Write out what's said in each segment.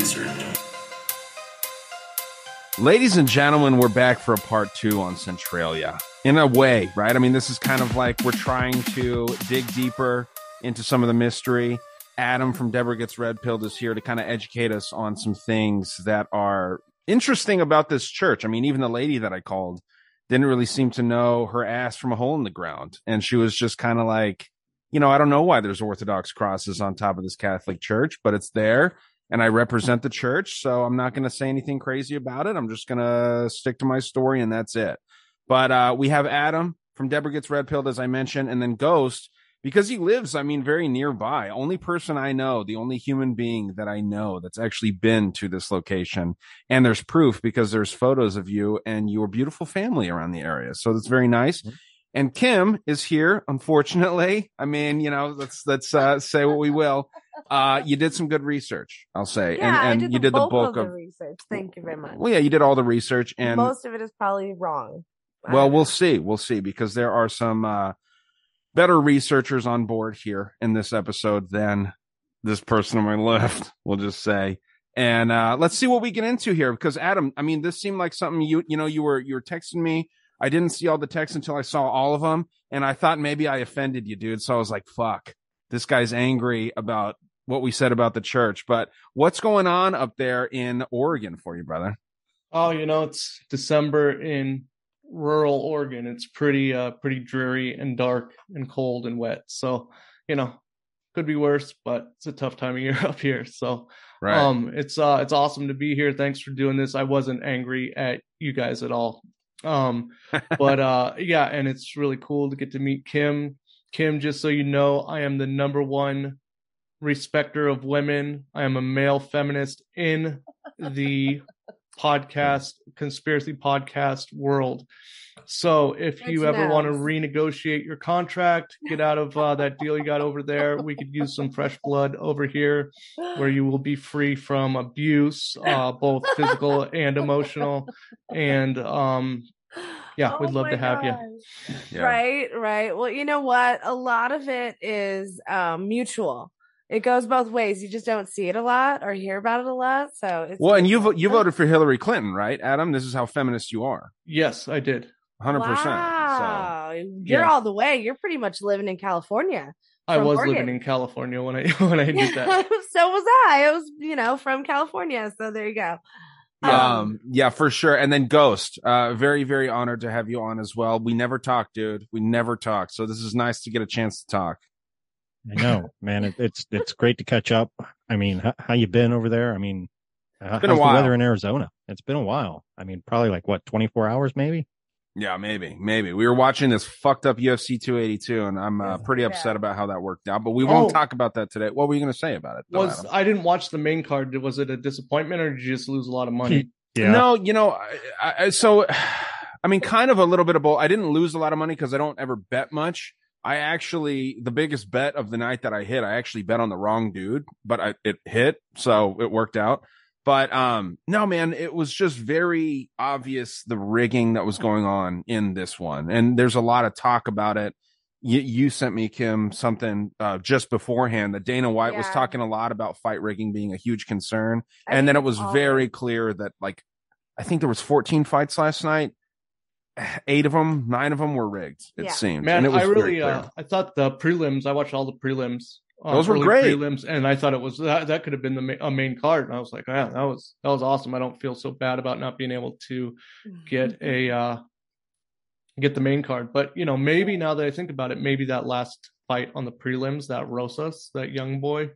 Answered. Ladies and gentlemen, we're back for a part two on Centralia. In a way, right? I mean, this is kind of like we're trying to dig deeper into some of the mystery. Adam from Deborah Gets Red Pilled is here to kind of educate us on some things that are interesting about this church. I mean, even the lady that I called didn't really seem to know her ass from a hole in the ground. And she was just kind of like, you know, I don't know why there's Orthodox crosses on top of this Catholic church, but it's there and I represent the church. So I'm not going to say anything crazy about it. I'm just going to stick to my story and that's it. But uh, we have Adam from Deborah Gets Red Pilled, as I mentioned, and then Ghost because he lives, I mean, very nearby. Only person I know, the only human being that I know that's actually been to this location. And there's proof because there's photos of you and your beautiful family around the area. So that's very nice. And Kim is here, unfortunately. I mean, you know, let's let's uh, say what we will. Uh, you did some good research, I'll say, Yeah, and and did you the did the bulk bulk of of. the research. Thank you very much. Well, yeah, you did all the research, and Most of it is probably wrong. Well, we'll see. We'll see because there are some uh, better researchers on board here in this episode than this person on my left. We'll just say, and uh, let's see what we get into here. Because Adam, I mean, this seemed like something you you know you were you were texting me. I didn't see all the texts until I saw all of them, and I thought maybe I offended you, dude. So I was like, "Fuck, this guy's angry about what we said about the church." But what's going on up there in Oregon for you, brother? Oh, you know, it's December in rural Oregon. It's pretty uh pretty dreary and dark and cold and wet. So, you know, could be worse, but it's a tough time of year up here. So, Right. um it's uh it's awesome to be here. Thanks for doing this. I wasn't angry at you guys at all. Um but uh yeah, and it's really cool to get to meet Kim. Kim, just so you know, I am the number one respecter of women. I am a male feminist in the podcast conspiracy podcast world. So if you Good to ever want to renegotiate your contract, get out of uh, that deal you got over there, we could use some fresh blood over here where you will be free from abuse, uh, both physical and emotional. And um, yeah, we'd Oh love my to have you. Yeah. Right, right. Well, you know what? A lot of it is um, mutual. It goes both ways. You just don't see it a lot or hear about it a lot. So it's Well, and you vo- you voted for Hillary Clinton, right, Adam? This is how feminist you are. Yes, I did. Hundred percent. Wow, you're Yeah. all the way. You're pretty much living in California. I was Oregon. living in California when I when I did that. so was I. I was, you know, from California. So there you go. So, um, yeah, for sure. And then Ghost, uh, very, very honored to have you on as well. We never talk, dude. We never talk. So this is nice to get a chance to talk. I know, man. It, it's it's great to catch up. I mean, how, how you been over there? I mean, uh, been a how's the while. weather in Arizona? It's been a while. I mean, probably like what, 24 hours maybe? Yeah, maybe, maybe. We were watching this fucked up UFC 282, and I'm uh, pretty upset about how that worked out. But we won't Oh. talk about that today. What were you going to say about it? though, Was Adam? I didn't watch the main card. Was it a disappointment or did you just lose a lot of money? Yeah. No, you know, I, I, so I mean, kind of a little bit of both. I didn't lose a lot of money because I don't ever bet much. I actually, the biggest bet of the night that I hit, I actually bet on the wrong dude, but I, it hit, so it worked out. But um, no, man, it was just very obvious the rigging that was going on in this one, and there's a lot of talk about it. you, you sent me Kim something uh, just beforehand that Dana White was talking a lot about fight rigging being a huge concern, I and then it was all- very clear that like I think there was 14 fights last night. Eight of them, nine of them were rigged. It Yeah. seems. Man, and it was I really, uh, I thought the prelims. I watched all the prelims. uh, Those were great. prelims, and I thought it was that that could have been the ma- a main card. And I was like, yeah, that was that was awesome. I don't feel so bad about not being able to get a uh get the main card. But you know, maybe now that I think about it, maybe that last fight on the prelims, that Rosas, that young boy,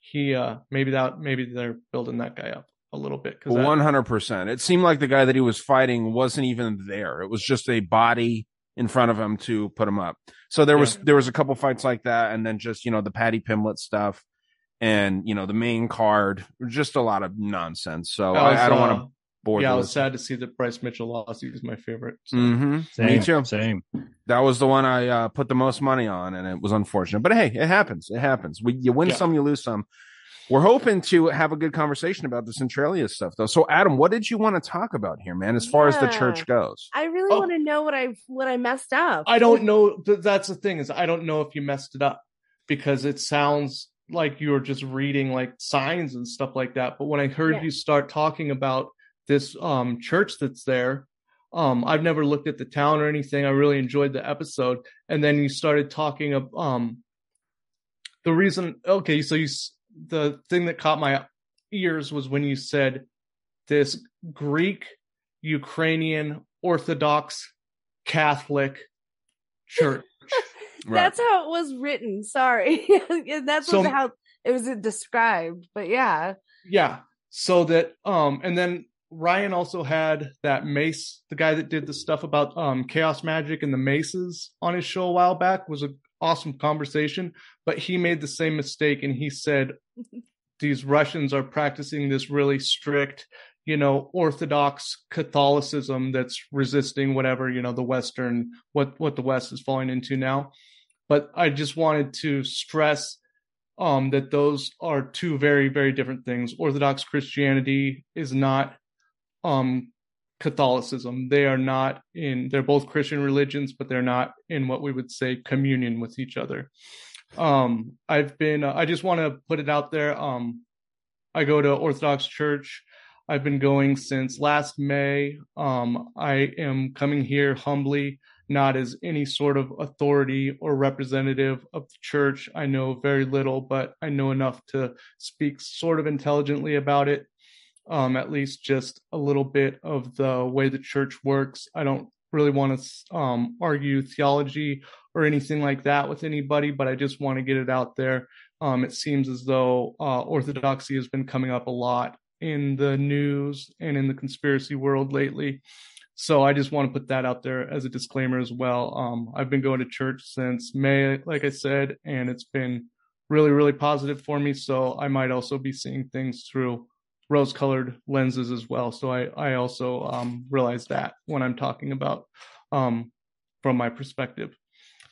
he uh maybe that maybe they're building that guy up a little bit because One hundred percent. It seemed like the guy that he was fighting wasn't even there. It was just a body in front of him to put him up. So there was there was a couple fights like that, and then just you know the Paddy Pimblett stuff, and you know the main card, just a lot of nonsense. So I was, I, I don't uh, want to bore. yeah, I the was sad to see that Bryce Mitchell lost. He was my favorite. So. hmm Same, Me too. Same. That was the one I uh, put the most money on, and it was unfortunate. But hey, it happens. It happens. We, you win Yeah. some, you lose some. We're hoping to have a good conversation about the Centralia stuff, though. So, Adam, what did you want to talk about here, man? As far as the church goes, I really Oh. want to know what I what I messed up. I don't know. That's the thing is I don't know if you messed it up because it sounds like you were just reading like signs and stuff like that. But when I heard Yeah. you start talking about this um church that's there, um I've never looked at the town or anything. I really enjoyed the episode, and then you started talking of um the reason. Okay, so you s- the thing that caught my ears was when you said this Greek Ukrainian Orthodox Catholic church. That's how it was written. Sorry, And that's So- how it was described. But yeah, yeah. So that um and then Ryan also had that mace, the guy that did the stuff about um chaos magic and the maces on his show a while back was an awesome conversation, but he made the same mistake and he said these Russians are practicing this really strict, you know, orthodox Catholicism that's resisting whatever, you know, the western what what the west is falling into now. But I just wanted to stress um, that those are two very, very different things. Orthodox Christianity is not um, Catholicism. They are not in, they're both Christian religions, but they're not in what we would say communion with each other. Um, I've been, uh, I just want to put it out there. Um, I go to Orthodox Church. I've been going since last May. Um, I am coming here humbly not as any sort of authority or representative of the church. I know very little, but I know enough to speak sort of intelligently about it. Um, at least just a little bit of the way the church works. I don't really want to um, argue theology or anything like that with anybody, but I just want to get it out there. Um, it seems as though uh, orthodoxy has been coming up a lot in the news and in the conspiracy world lately. So I just want to put that out there as a disclaimer as well. Um, I've been going to church since May, like I said, and it's been really, really positive for me. So I might also be seeing things through rose colored lenses as well. So I, I also um, realize that when I'm talking about um, from my perspective.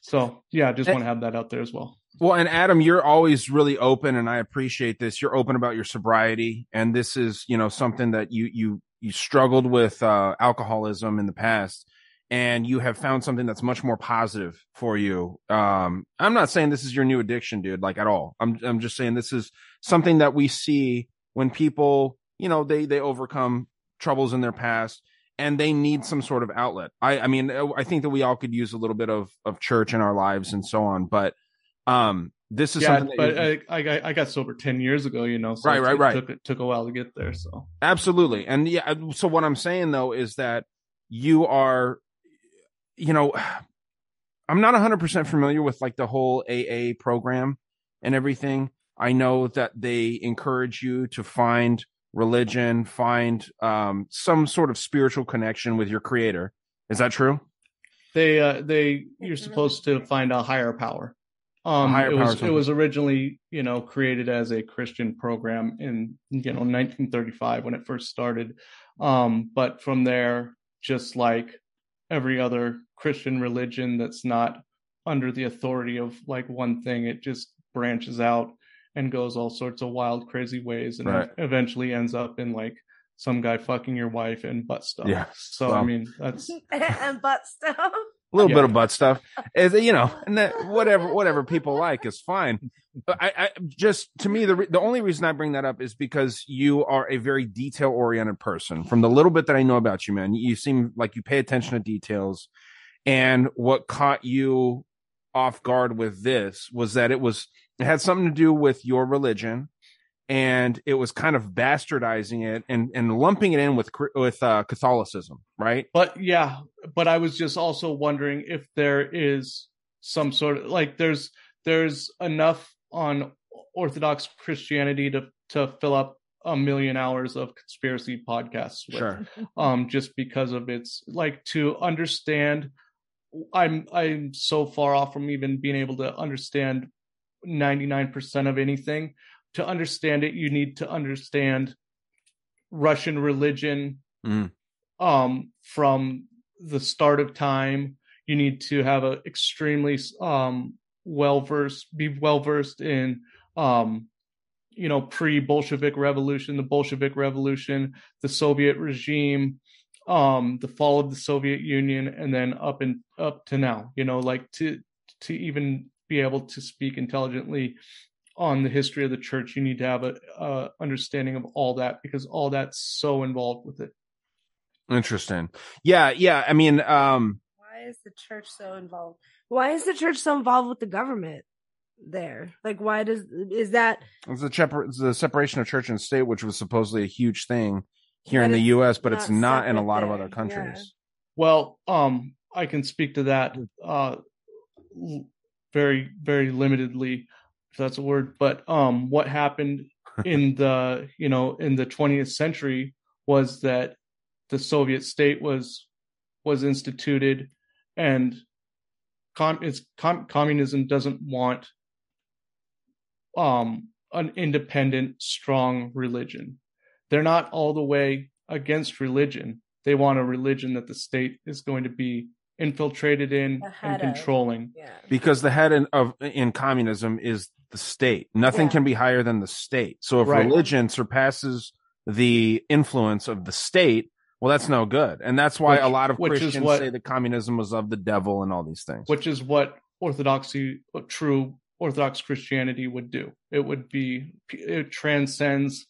So yeah, I just want to have that out there as well. Well, and Adam, you're always really open, and I appreciate this. You're open about your sobriety, and this is, you know, something that you you you struggled with uh, alcoholism in the past, and you have found something that's much more positive for you. Um, I'm not saying this is your new addiction, dude, like at all. I'm I'm just saying this is something that we see when people, you know, they they overcome troubles in their past and they need some sort of outlet. I I mean, I think that we all could use a little bit of of church in our lives and so on, but um this is yeah, something but you- I, I got- I got sober ten years ago, you know. So Right, it- right, right. Took, it took a while to get there. So Absolutely. And yeah, so what I'm saying though is that you are, you know, I'm not 100% familiar with like the whole AA program and everything. I know that they encourage you to find religion, find um, some sort of spiritual connection with your creator. Is that true? they uh they you're supposed to find a higher power um higher it power was something. it was originally you know created as a christian program in you know 1935 when it first started um but from there just like every other christian religion that's not under the authority of like one thing it just branches out and goes all sorts of wild crazy ways and Right. eventually ends up in like some guy fucking your wife and butt stuff Yeah. so i mean that's and butt stuff. a little Yeah. bit of butt stuff is you know and that whatever whatever people like is fine But I, I just to me the re- the only reason i bring that up is because you are a very detail oriented person from the little bit that i know about you man you seem like you pay attention to details and what caught you off guard with this was that it was it had something to do with your religion and it was kind of bastardizing it and and lumping it in with with uh, catholicism right But yeah, but I was just also wondering if there is some sort of like there's there's enough on Orthodox Christianity to to fill up a million hours of conspiracy podcasts with. sure um just because of its like to understand i'm i'm so far off from even being able to understand 99% of anything to understand it you need to understand russian religion Mm. um from the start of time you need to have a extremely um well versed be well versed in um you know pre bolshevik revolution the bolshevik revolution the soviet regime um the fall of the soviet union and then up and up to now you know like to to even be able to speak intelligently on the history of the church you need to have a, a understanding of all that because all that's so involved with it Interesting. Yeah, yeah. I mean, um, Why is the church so involved? Why is the church so involved with the government there? Like, why does is that? it's the, chep- it's the separation of church and state, which was supposedly a huge thing here in the U.S., but it's not not in a separate lot of other countries. Well, um, I can speak to that uh, l- very, very limitedly, if that's a word. But um, what happened in the you know in the 20th century was that the Soviet state was was instituted, and con- it's con- communism doesn't want um an independent, strong religion. They're not all the way against religion. They want a religion that the state is going to be infiltrated in Ahead and of. controlling. Yeah. Because the head in, of in communism is the state. Nothing Yeah. can be higher than the state. So if Right. religion surpasses the influence of the state, well, that's no good. And that's why Which- a lot of which is Christians what- say that communism was of the devil and all these things. which is what orthodoxy what true orthodox christianity would do it would be it transcends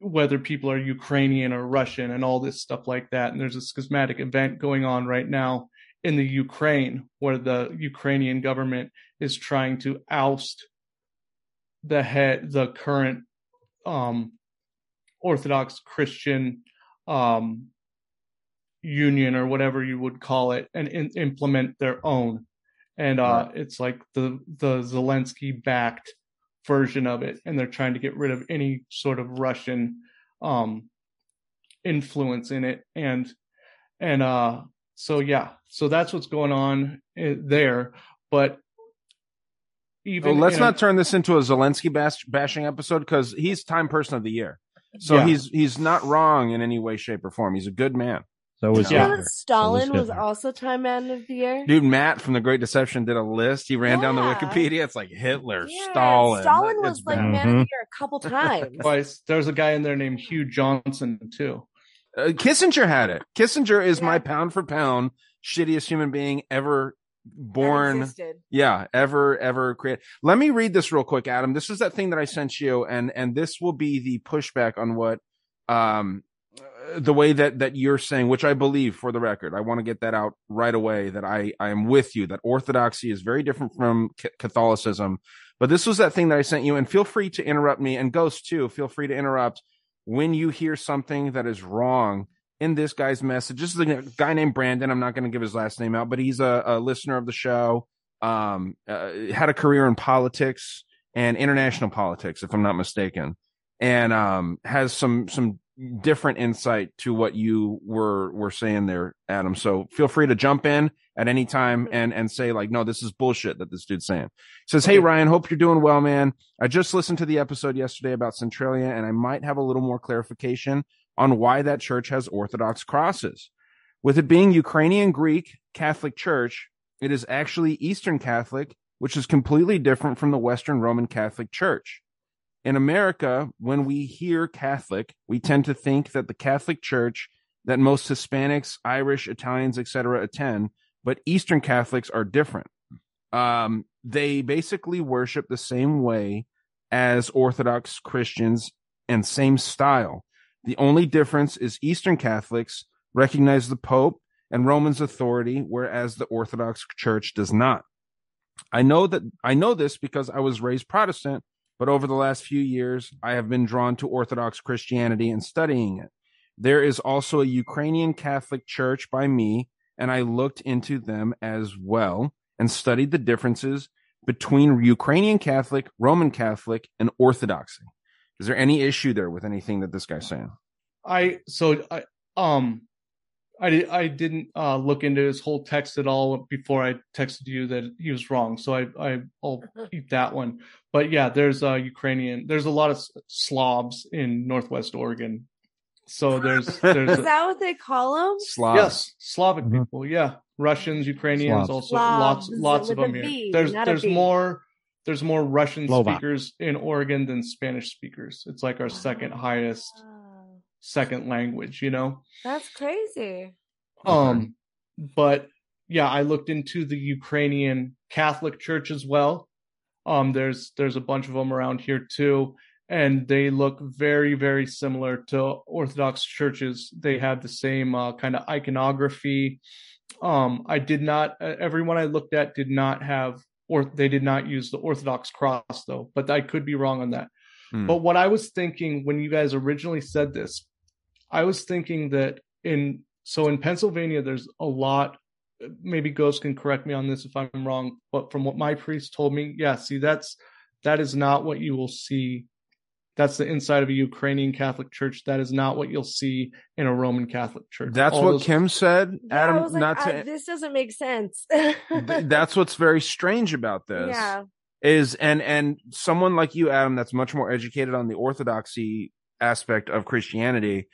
whether people are ukrainian or russian and all this stuff like that and there's a schismatic event going on right now in the ukraine where the ukrainian government is trying to oust the head the current um orthodox christian um union or whatever you would call it and in, implement their own. And uh it's like the the Zelensky backed version of it and they're trying to get rid of any sort of Russian um influence in it. And and uh so yeah so that's what's going on uh, there but even Well, let's in a- not turn this into a Zelensky bash- bashing episode because he's Time Person of the Year. So Yeah. he's he's not wrong in any way, shape, or form. He's a good man. So was Yeah. You know Hitler. that Stalin So was was also Time Man of the Year. Dude, Matt from the Great Deception did a list. He ran down the Wikipedia. It's like Hitler, Yeah, Stalin. Stalin It's was like bad. Man of the Year a couple times. twice there's a guy in there named Hugh Johnson too Uh, Kissinger had it. Kissinger is my pound for pound shittiest human being ever born. Yeah, ever, ever create. Let me read this real quick, Adam. This is that thing that I sent you, and and this will be the pushback on what, um, the way that that you're saying, which I believe, for the record, I want to get that out right away. That I I am with you. That Orthodoxy is very different from Ca- Catholicism. But this was that thing that I sent you, and feel free to interrupt me, and Ghost too. Feel free to interrupt when you hear something that is wrong in this guy's message. This is a guy named Brandon. I'm not going to give his last name out, but he's a, a listener of the show. Um, uh, had a career in politics and international politics, if I'm not mistaken, and um, has some some different insight to what you were were saying there, Adam. So feel free to jump in at any time and and say like, no, this is bullshit that this dude's saying. he says, hey Ryan, hope you're doing well, man. I just listened to the episode yesterday about Centralia, and I might have a little more clarification on why that church has Orthodox crosses. With it being Ukrainian Greek Catholic Church, it is actually Eastern Catholic, which is completely different from the Western Roman Catholic Church. In America, when we hear Catholic, we tend to think that the Catholic Church that most Hispanics, Irish, Italians, etc. attend but Eastern Catholics are different. Um, they basically worship the same way as Orthodox Christians and same style. The only difference is Eastern Catholics recognize the Pope and Roman's authority, whereas the Orthodox Church does not. I know that I know this because I was raised Protestant, but over the last few years, I have been drawn to Orthodox Christianity and studying it. There is also a Ukrainian Catholic Church by me, and I looked into them as well and studied the differences between Ukrainian Catholic, Roman Catholic, and Orthodoxy. Is there any issue there with anything that this guy's saying? I so I um I di- I didn't uh look into his whole text at all before I texted you that he was wrong. So I I I'll eat that one. But yeah, there's a Ukrainian. There's a lot of slobs in Northwest Oregon. So there's there's Is that what they call them? Slavs. yes Slavic Mhm. people. Yeah, Russians, Ukrainians, Slavs. also lots Slavs lots of with a them here. There's there's more there's more Russian Slovak. speakers in Oregon than Spanish speakers. It's like our second highest Wow. Second language. You know. That's crazy. Um, but yeah, I looked into the Ukrainian Catholic Church as well. Um, there's there's a bunch of them around here too, and they look very very similar to Orthodox churches. They have the same uh, kind of iconography. Um, I did not. uh, Everyone I looked at did not have, or they did not use the Orthodox cross though. But I could be wrong on that. Hmm. But what I was thinking when you guys originally said this, I was thinking that in so in Pennsylvania, there's a lot. Maybe Ghost can correct me on this if I'm wrong, but from what my priest told me, yeah, see, that's that is not what you will see. That's the inside of a Ukrainian Catholic church. That is not what you'll see in a Roman Catholic church. That's All what those- Kim said. Yeah, Adam, was like, not I- to. this doesn't make sense. that's what's very strange about this. yeah. is and and someone like you adam that's much more educated on the orthodoxy aspect of christianity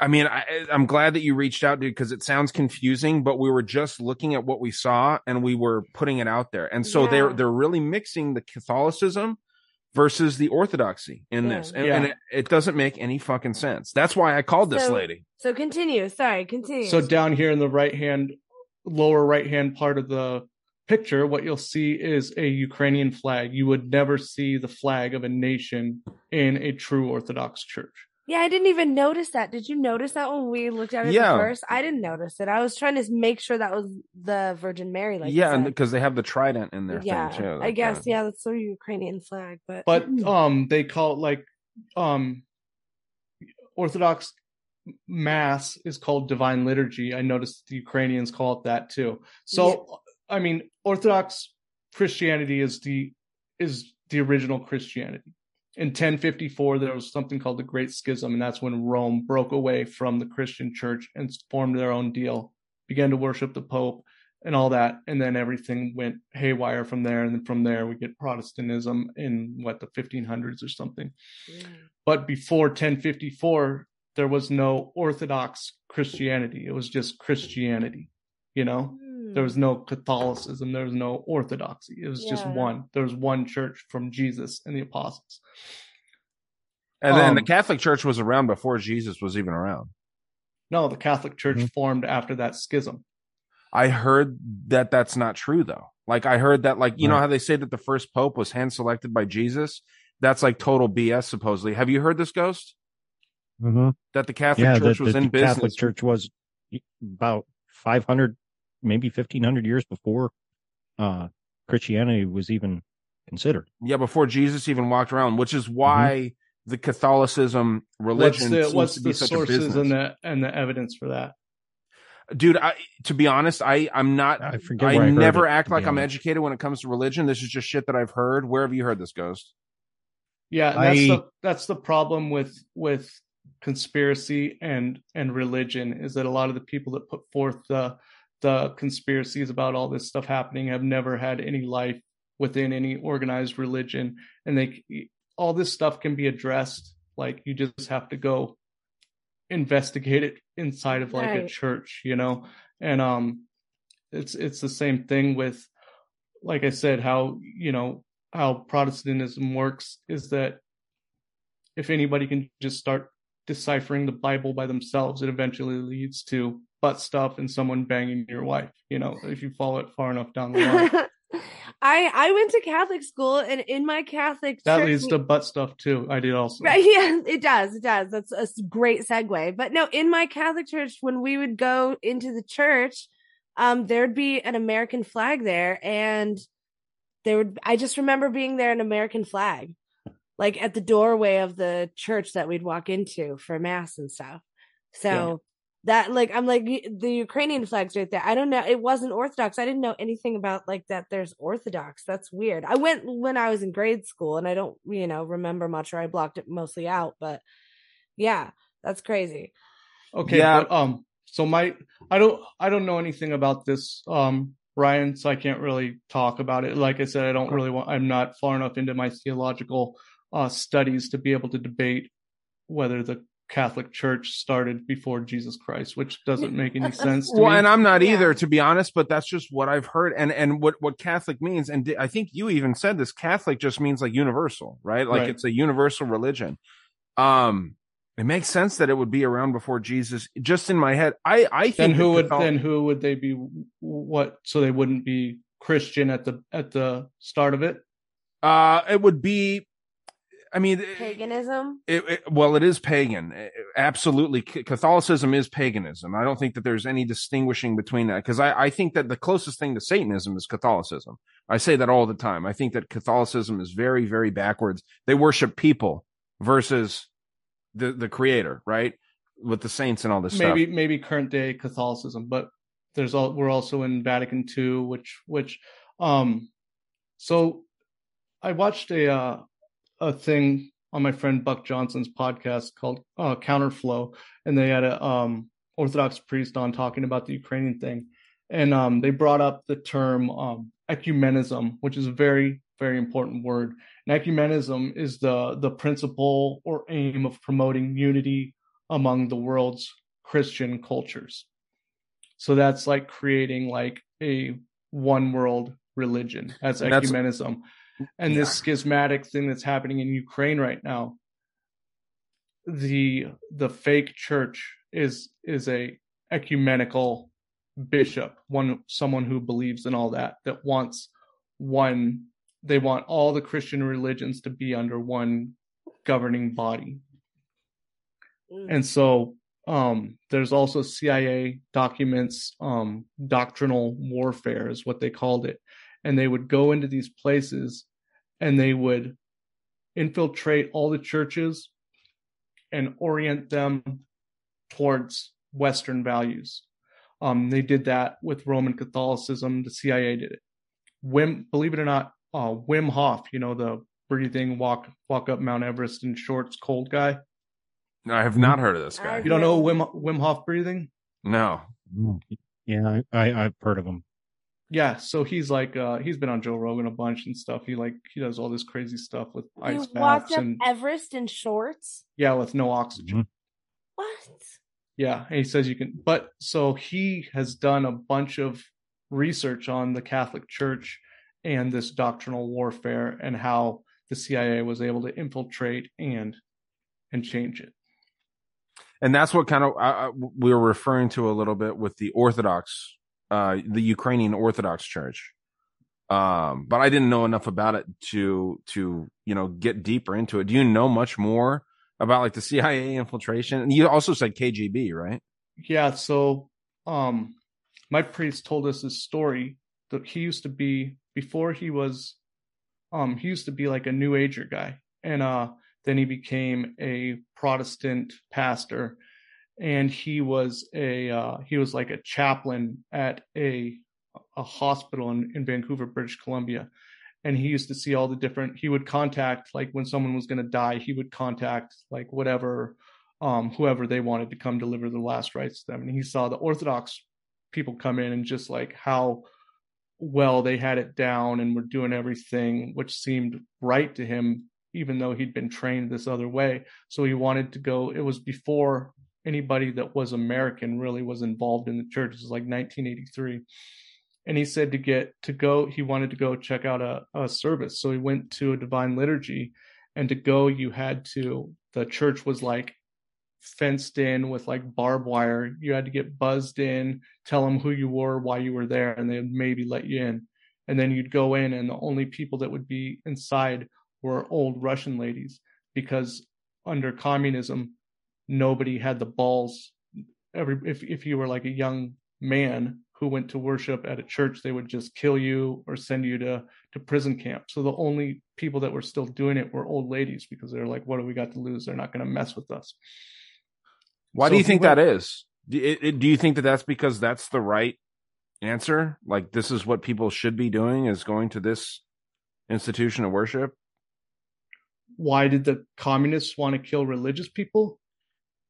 i mean I, i'm glad that you reached out dude because it sounds confusing but we were just looking at what we saw and we were putting it out there and so they're they're really mixing the catholicism versus the orthodoxy in Yeah. this and, Yeah. and it, it doesn't make any fucking sense that's why i called this So- lady So continue. Sorry, continue. So down here in the right hand, lower right hand part of the picture, what you'll see is a Ukrainian flag. You would never see the flag of a nation in a true Orthodox church. Yeah, I didn't even notice that. Did you notice that when we looked at it Yeah. at first? I didn't notice it. I was trying to make sure that was the Virgin Mary. Like yeah because they have the trident in their yeah, thing too I guess yeah. yeah, that's the Ukrainian flag, but But um they call it like um Orthodox mass is called divine liturgy. I noticed the Ukrainians call it that too. So I mean Orthodox Christianity is the is the original Christianity. In 1054 there was something called the Great Schism and that's when Rome broke away from the Christian church and formed their own deal, began to worship the pope and all that and then everything went haywire from there and then from there we get Protestantism in what the 1500s or something. But before 1054 there was no orthodox christianity. It was just christianity you know. There was no catholicism there was no orthodoxy it was just one there was one church from jesus and the apostles and then the um, catholic church was around before jesus was even around no the catholic church Mhm. formed after that schism I heard that that's not true though. Like I heard that like you know how they say that the first pope was hand selected by Jesus? That's like total BS supposedly. Have you heard this ghost? Mm-hmm. That the Catholic Yeah, Church the, was the, in the business. Catholic Church was about 500, maybe 1500 years before uh, Christianity was even considered. Yeah, before Jesus even walked around, which is why the Catholicism religion what's the seems what's to be the such a sources business. and the and the evidence for that Dude, I, to be honest, I I'm not. I I, forget where I never it, act like I'm educated when it comes to religion. This is just shit that I've heard. Where have you heard this, Ghost? Yeah, that's I- the that's the problem with with conspiracy and and religion is that a lot of the people that put forth the the conspiracies about all this stuff happening have never had any life within any organized religion. And they all this stuff can be addressed like you just have to go investigate it inside of like a church you know? And um it's it's the same thing with like i said how you know how protestantism works is that if anybody can just start deciphering the Bible by themselves, it eventually leads to butt stuff and someone banging your wife. You know, if you follow it far enough down the line. I I went to Catholic school, and in my Catholic that church, leads to butt stuff too. I did also. Right, yeah, it does. It does. That's a great segue. But no, in my Catholic church, when we would go into the church, um, there'd be an American flag there, and there would. I just remember being there an American flag, like at the doorway of the church that we'd walk into for mass and stuff. So that, like, I'm like the Ukrainian flags right there. I don't know. It wasn't Orthodox. I didn't know anything about like that. There's Orthodox. That's weird. I went when I was in grade school, and I don't, you know, remember much, or I blocked it mostly out. But yeah, that's crazy. Okay, Yeah. but um, so my I don't I don't know anything about this um Ryan, so I can't really talk about it. Like I said, I don't really want. I'm not far enough into my theological uh studies to be able to debate whether the Catholic Church started before Jesus Christ, which doesn't make any sense to well, me. and I'm not Yeah. either, to be honest. But that's just what I've heard, and and what what Catholic means. And I think you even said this. Catholic just means like universal, right? Like Right. it's a universal religion. Um, it makes sense that it would be around before Jesus. Just in my head, I I think then who would Catholic- then who would they be? What so they wouldn't be Christian at the at the start of it? uh it would be. I mean, Paganism. It, it- well, it is pagan. It- absolutely. Catholicism is paganism. I don't think that there's any distinguishing between that because I, I think that the closest thing to Satanism is Catholicism. I say that all the time. I think that Catholicism is very, very backwards. They worship people versus the, the creator, right? With the saints and all this maybe stuff. maybe current day Catholicism, but there's all we're also in Vatican II, which which um so I watched a uh, a thing on my friend Buck Johnson's podcast called uh, Counterflow, and they had a um Orthodox priest on talking about the Ukrainian thing, and um they brought up the term um ecumenism, which is a very very important word. And ecumenism is the the principle or aim of promoting unity among the world's Christian cultures. So that's like creating like a one world religion. That's And that's- and this schismatic thing that's happening in Ukraine right now, the the fake church is is a ecumenical bishop, one someone who believes in all that, that wants one they want all the Christian religions to be under one governing body. Mm. And so um, there's also CIA documents, um, doctrinal warfare is what they called it. And they would go into these places and they would infiltrate all the churches and orient them towards Western values. Um, they did that with Roman Catholicism. The CIA did it. Wim, believe it or not, uh, Wim Hof, you know, the breathing walk walk up Mount Everest in shorts, cold guy. No, I have not heard of this guy. You don't know Wim Wim Hof breathing? No. Yeah, I, I I've heard of him. Yeah, so he's like uh he's been on Joe Rogan a bunch and stuff. He like he does all this crazy stuff with You ice walked baths up and Everest in shorts. yeah, with no oxygen. Mhm. What? Yeah, and he says you can but so he has done a bunch of research on the Catholic Church and this doctrinal warfare and how the CIA was able to infiltrate and and change it. and that's what kind of uh, we were referring to a little bit with the Orthodox, uh, the Ukrainian Orthodox Church. Um, but I didn't know enough about it to to you know get deeper into it. Do you know much more about like the CIA infiltration? And you also said KGB, right? Yeah, so um my priest told us this story that he used to be before he was um he used to be like a new ager guy and uh then he became a Protestant pastor and he was a uh he was like a chaplain at a a hospital in, in Vancouver, British Columbia. And he used to see all the different he would contact like when someone was gonna die, he would contact like whatever um, whoever they wanted to come deliver the last rites to them. And he saw the Orthodox people come in and just like how well they had it down and were doing everything which seemed right to him, even though he'd been trained this other way. So he wanted to go. It was before anybody that was American really was involved in the church. It was like 1983. And he said to get to go, he wanted to go check out a, a service. So he went to a divine liturgy. And to go, you had to, the church was like fenced in with like barbed wire. You had to get buzzed in, tell them who you were, why you were there, and they'd maybe let you in. And then you'd go in, and the only people that would be inside were old Russian ladies because under communism, nobody had the balls. Every if if you were like a young man who went to worship at a church, they would just kill you or send you to to prison camp. So the only people that were still doing it were old ladies because they're like, what do we got to lose? They're not going to mess with us. Why So do you think went- that is? Do, it, it- do you think that that's because that's the right answer? Like this is what people should be doing is going to this institution of worship? Why did the communists want to kill religious people?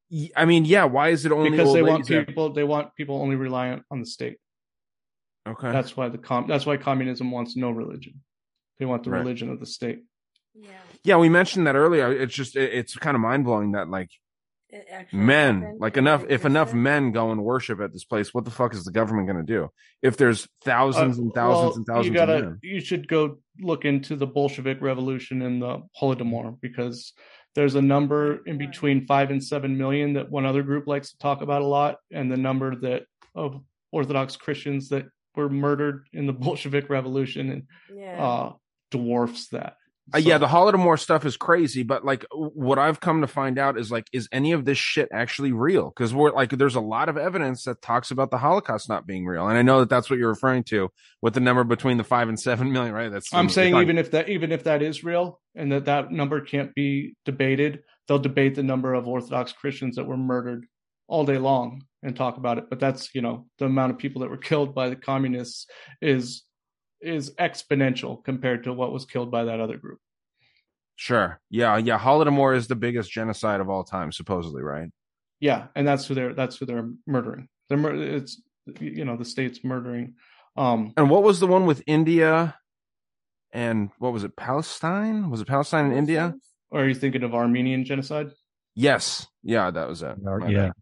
Y- I mean, yeah. Why is it only because old they want ladies that- people they want people only reliant on the state. Okay. That's why the com that's why communism wants no religion. They want the Right. religion of the state. Yeah. yeah, we mentioned that earlier. It's just it, it's kind of mind blowing that like men, happened. like enough if enough men go and worship at this place, what the fuck is the government going to do? If there's thousands Uh, and thousands well, and thousands You gotta of men. you should go look into the Bolshevik Revolution and the Holodomor because there's a number in between five and seven million that one other group likes to talk about a lot, and the number that of Orthodox Christians that were murdered in the Bolshevik Revolution and Yeah. uh, dwarfs that. Uh, yeah, So- the Holodomor stuff is crazy, but like what I've come to find out is like, is any of this shit actually real? Because we're like, there's a lot of evidence that talks about the Holocaust not being real, and I know that that's what you're referring to with the number between the five and seven million, right? That's I'm saying even if that even if that is real and that that number can't be debated, they'll debate the number of Orthodox Christians that were murdered all day long and talk about it. But that's you know the amount of people that were killed by the communists is is exponential compared to what was killed by that other group. sure, yeah, yeah, Holodomor is the biggest genocide of all time, supposedly, right? Yeah, and that's who they're that's who they're murdering. They're mur- it's you know the state's murdering. Um, And what was the one with India and what was it, Palestine? Was it Palestine and India? or are you thinking of Armenian genocide? Yes, yeah, that was it. Or- My yeah. bad.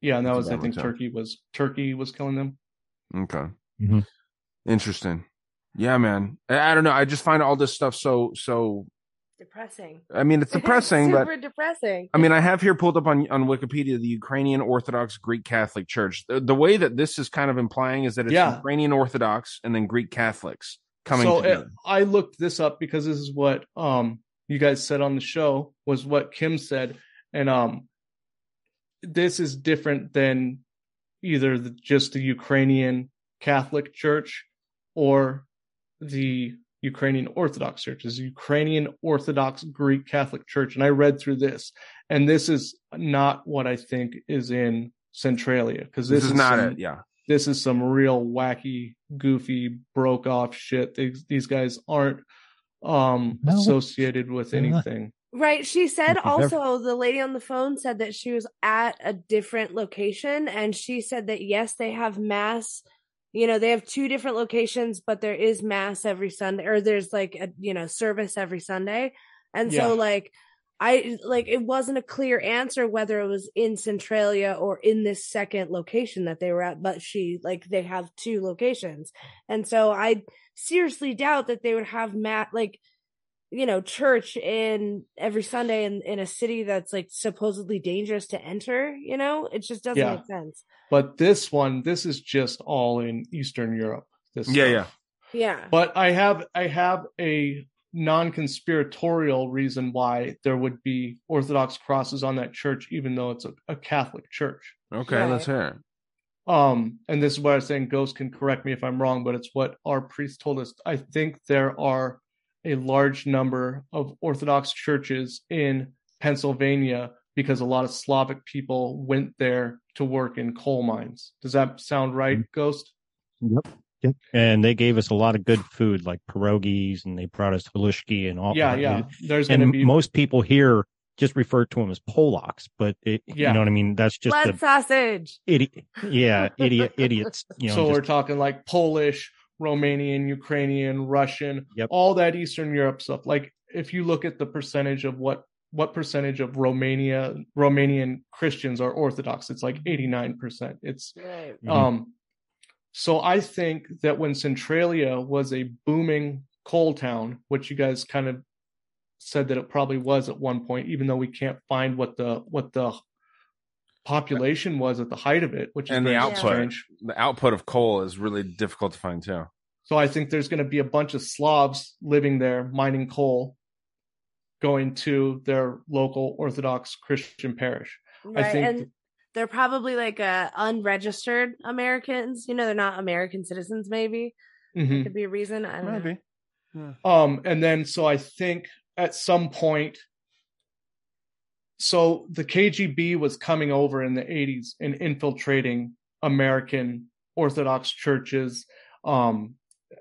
Yeah, and that was I think. Turkey was Turkey was killing them. Okay. Mhm. Interesting. Yeah, man. I, I don't know. I just find all this stuff so so. depressing. I mean, it's depressing, but super depressing. I mean, I have here pulled up on on Wikipedia the Ukrainian Orthodox Greek Catholic Church. The, the way that this is kind of implying is that it's Yeah. Ukrainian Orthodox and then Greek Catholics coming so together. uh, I looked this up because this is what um you guys said on the show was what Kim said, and um this is different than either the, just the Ukrainian Catholic Church or the Ukrainian Orthodox Church. Is Ukrainian Orthodox Greek Catholic Church, and I read through this, and this is not what I think is in Centralia because this, this, is not some- it. Yeah. this is some real wacky, goofy, broke off shit. These these guys aren't um No. associated with They're not. anything. Right. She said Thank you, also the lady on the phone said that she was at a different location and she said that yes, they have mass. You know, they have two different locations, but there is mass every Sunday or there's like a, you know, service every Sunday. And Yeah. so like I like it wasn't a clear answer whether it was in Centralia or in this second location that they were at, but she like they have two locations. And so I seriously doubt that they would have Matt like you know church in every sunday in in a city that's like supposedly dangerous to enter you know it just doesn't Yeah. make sense But this one, this is just all in Eastern Europe. This Yeah, stuff. yeah But I have I have a non-conspiratorial reason why there would be Orthodox crosses on that church, even though it's a, a Catholic church. Okay, Right. let's hear it. Um, and this is why I was saying. ghosts can correct me if I'm wrong, but it's what our priest told us. I think there are a large number of Orthodox churches in Pennsylvania because a lot of Slavic people went there to work in coal mines. Does that sound right, mm-hmm. Ghost? Yep. Yep. And they gave us a lot of good food, like pierogies, and they brought us halushki and all. Yeah, that. yeah. There's And be most people here just refer to them as Polacks, but it, Yeah. you know what I mean. That's just blood sausage idiot. Yeah, idiot, idiots. You know, so we're talking like Polish, Romanian, Ukrainian, Russian, Yep. all that Eastern Europe stuff. Like if you look at the percentage of what what percentage of Romania Romanian Christians are Orthodox, it's like 89%. It's right Mhm. um so I think that when Centralia was a booming coal town, which you guys kind of said that it probably was at one point, even though we can't find what the what the population was at the height of it, which is and the output, strange. the output of coal is really difficult to find too. So I think there's going to be a bunch of Slavs living there mining coal, going to their local Orthodox Christian parish. Right. I think and they're probably like uh, unregistered Americans. You know, they're not American citizens. Maybe Mhm. could be a reason. I don't know. Maybe. Um, and then so I think at some point, so the KGB was coming over in the 80s and infiltrating American Orthodox churches um,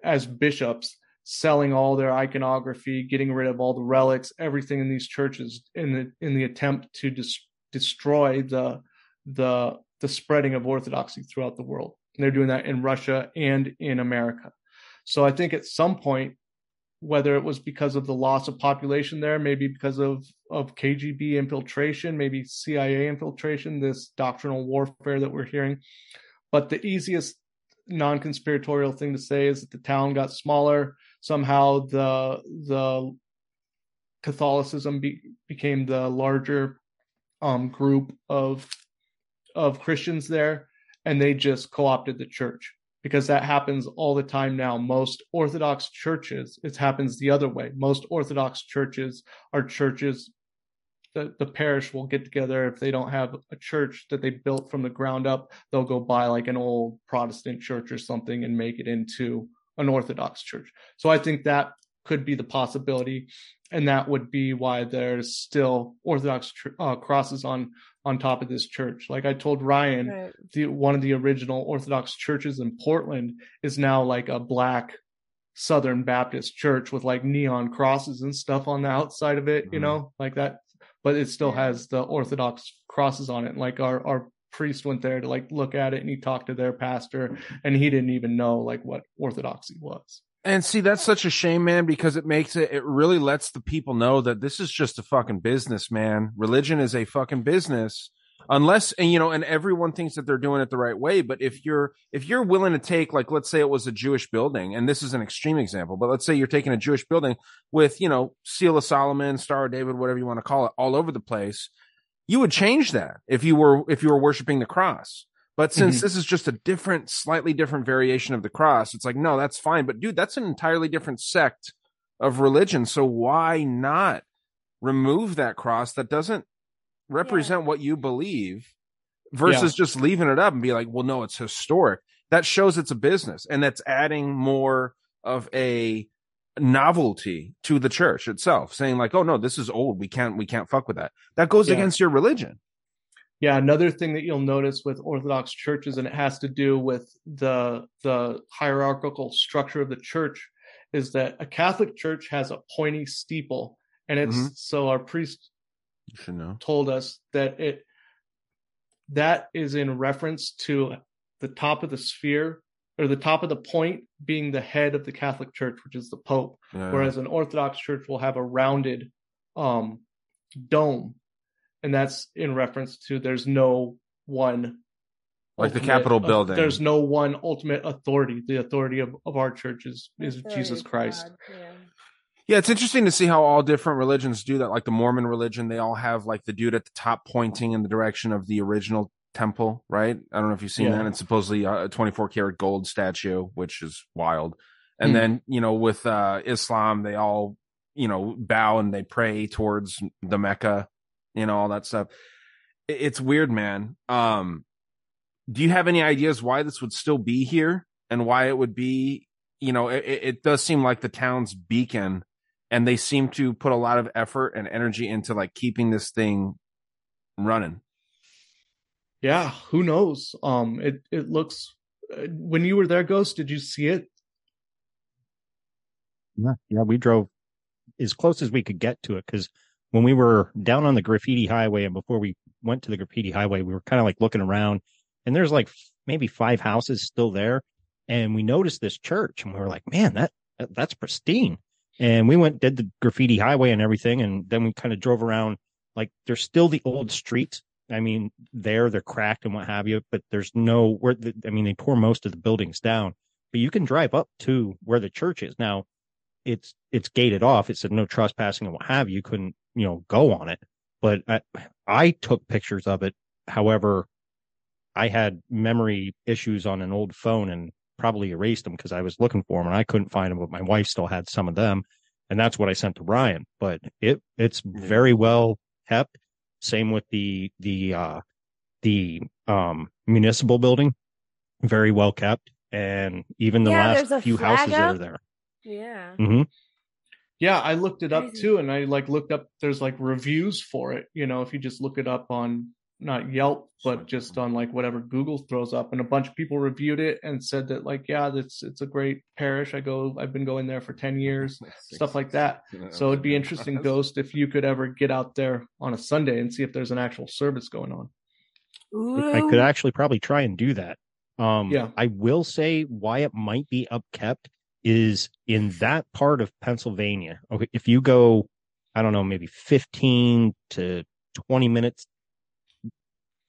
as bishops, selling all their iconography, getting rid of all the relics, everything in these churches in the in the attempt to dis- destroy the the the spreading of orthodoxy throughout the world. And they're doing that in Russia and in America. So I think at some point whether it was because of the loss of population there, maybe because of, of KGB infiltration, maybe CIA infiltration, this doctrinal warfare that we're hearing. But the easiest non conspiratorial thing to say is that the town got smaller. Somehow the the Catholicism be, became the larger um, group of of Christians there, and they just co-opted the church because that happens all the time now. Most Orthodox churches, it happens the other way. Most Orthodox churches are churches that the parish will get together. If they don't have a church that they built from the ground up, they'll go buy like an old Protestant church or something and make it into an Orthodox church. So I think that could be the possibility. And that would be why there's still Orthodox uh, crosses on on top of this church. Like I told Ryan, Right. the one of the original Orthodox churches in Portland is now like a black Southern Baptist church with like neon crosses and stuff on the outside of it, you Mhm. know, like that. But it still Yeah. has the Orthodox crosses on it. Like our our priest went there to like look at it and he talked to their pastor and he didn't even know like what Orthodoxy was. And see, that's such a shame, man, because it makes it, it really lets the people know that this is just a fucking business, man. Religion is a fucking business. Unless, and you know, and everyone thinks that they're doing it the right way. But if you're, if you're willing to take, like, let's say it was a Jewish building, and this is an extreme example, but let's say you're taking a Jewish building with, you know, Seal of Solomon, Star of David, whatever you want to call it, all over the place, you would change that if you were, if you were worshiping the cross. But since Mhm. this is just a different, slightly different variation of the cross, it's like, no, that's fine. But dude, that's an entirely different sect of religion. So why not remove that cross that doesn't represent what you believe versus just leaving it up and be like, well, no, it's historic. That shows it's a business and that's adding more of a novelty to the church itself, saying like, oh no, this is old. We can't, we can't fuck with that. That goes Yeah. against your religion. Yeah, another thing that you'll notice with Orthodox churches, and it has to do with the the hierarchical structure of the church, is that a Catholic church has a pointy steeple, and it's Mhm. so our priest should know. told us that it that is in reference to the top of the sphere or the top of the point being the head of the Catholic Church, which is the Pope, Yeah. whereas an Orthodox church will have a rounded um, dome, and that's in reference to there's no one Like the Capitol uh, building. There's no one ultimate authority. The authority of, of our church is, is Authority Jesus Christ. Yeah. Yeah, it's interesting to see how all different religions do that. Like the Mormon religion, they all have like the dude at the top pointing in the direction of the original temple, right? I don't know if you've seen Yeah. that. It's supposedly a 24 karat gold statue, which is wild. And Hmm. then, you know, with uh Islam, they all, you know, bow and they pray towards the Mecca, you know, all that stuff. It's weird, man. Um do you have any ideas why this would still be here and why it would be, you know, it it does seem like the town's beacon and they seem to put a lot of effort and energy into like keeping this thing running. Yeah, who knows? Um, it it looks. Uh, when you were there, Ghost, did you see it? Yeah, yeah, we drove as close as we could get to it because when we were down on the graffiti highway and before we went to the graffiti highway, we were kind of like looking around and there's like maybe five houses still there. And we noticed this church and we were like, man, that, that that's pristine. And we went, did the graffiti highway and everything. And then we kind of drove around like there's still the old streets. I mean, there they're cracked and what have you, but there's no where, the, I mean, they tore most of the buildings down, but you can drive up to where the church is. Now, it's it's gated off. It said no trespassing and what have you. You couldn't you know go on it. But I, I took pictures of it however, I had memory issues on an old phone and probably erased them because I was looking for them and I couldn't find them, but my wife still had some of them, and that's what I sent to Ryan. But it it's very well kept. Same with the the uh the um municipal building, very well kept, and even the Yeah, last few flag houses that up. are there. Yeah. Mm-hmm. Yeah, I looked it up too, and I like looked up. There's like reviews for it. You know, if you just look it up on not Yelp, but just on like whatever Google throws up, and a bunch of people reviewed it and said that like, yeah, that's it's a great parish. I go, I've been going there for ten years, stuff like that. So it'd be interesting, Ghost, if you could ever get out there on a Sunday and see if there's an actual service going on. I could actually probably try and do that. Um, Yeah. I will say why it might be upkept is in that part of Pennsylvania. Okay, if you go, I don't know, maybe 15 to 20 minutes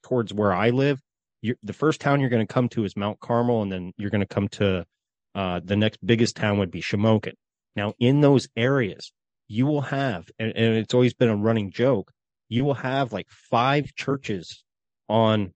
towards where I live, you're, the first town you're going to come to is Mount Carmel, and then you're going to come to uh, the next biggest town would be Shamokin. Now, in those areas, you will have, and, and it's always been a running joke, you will have like five churches on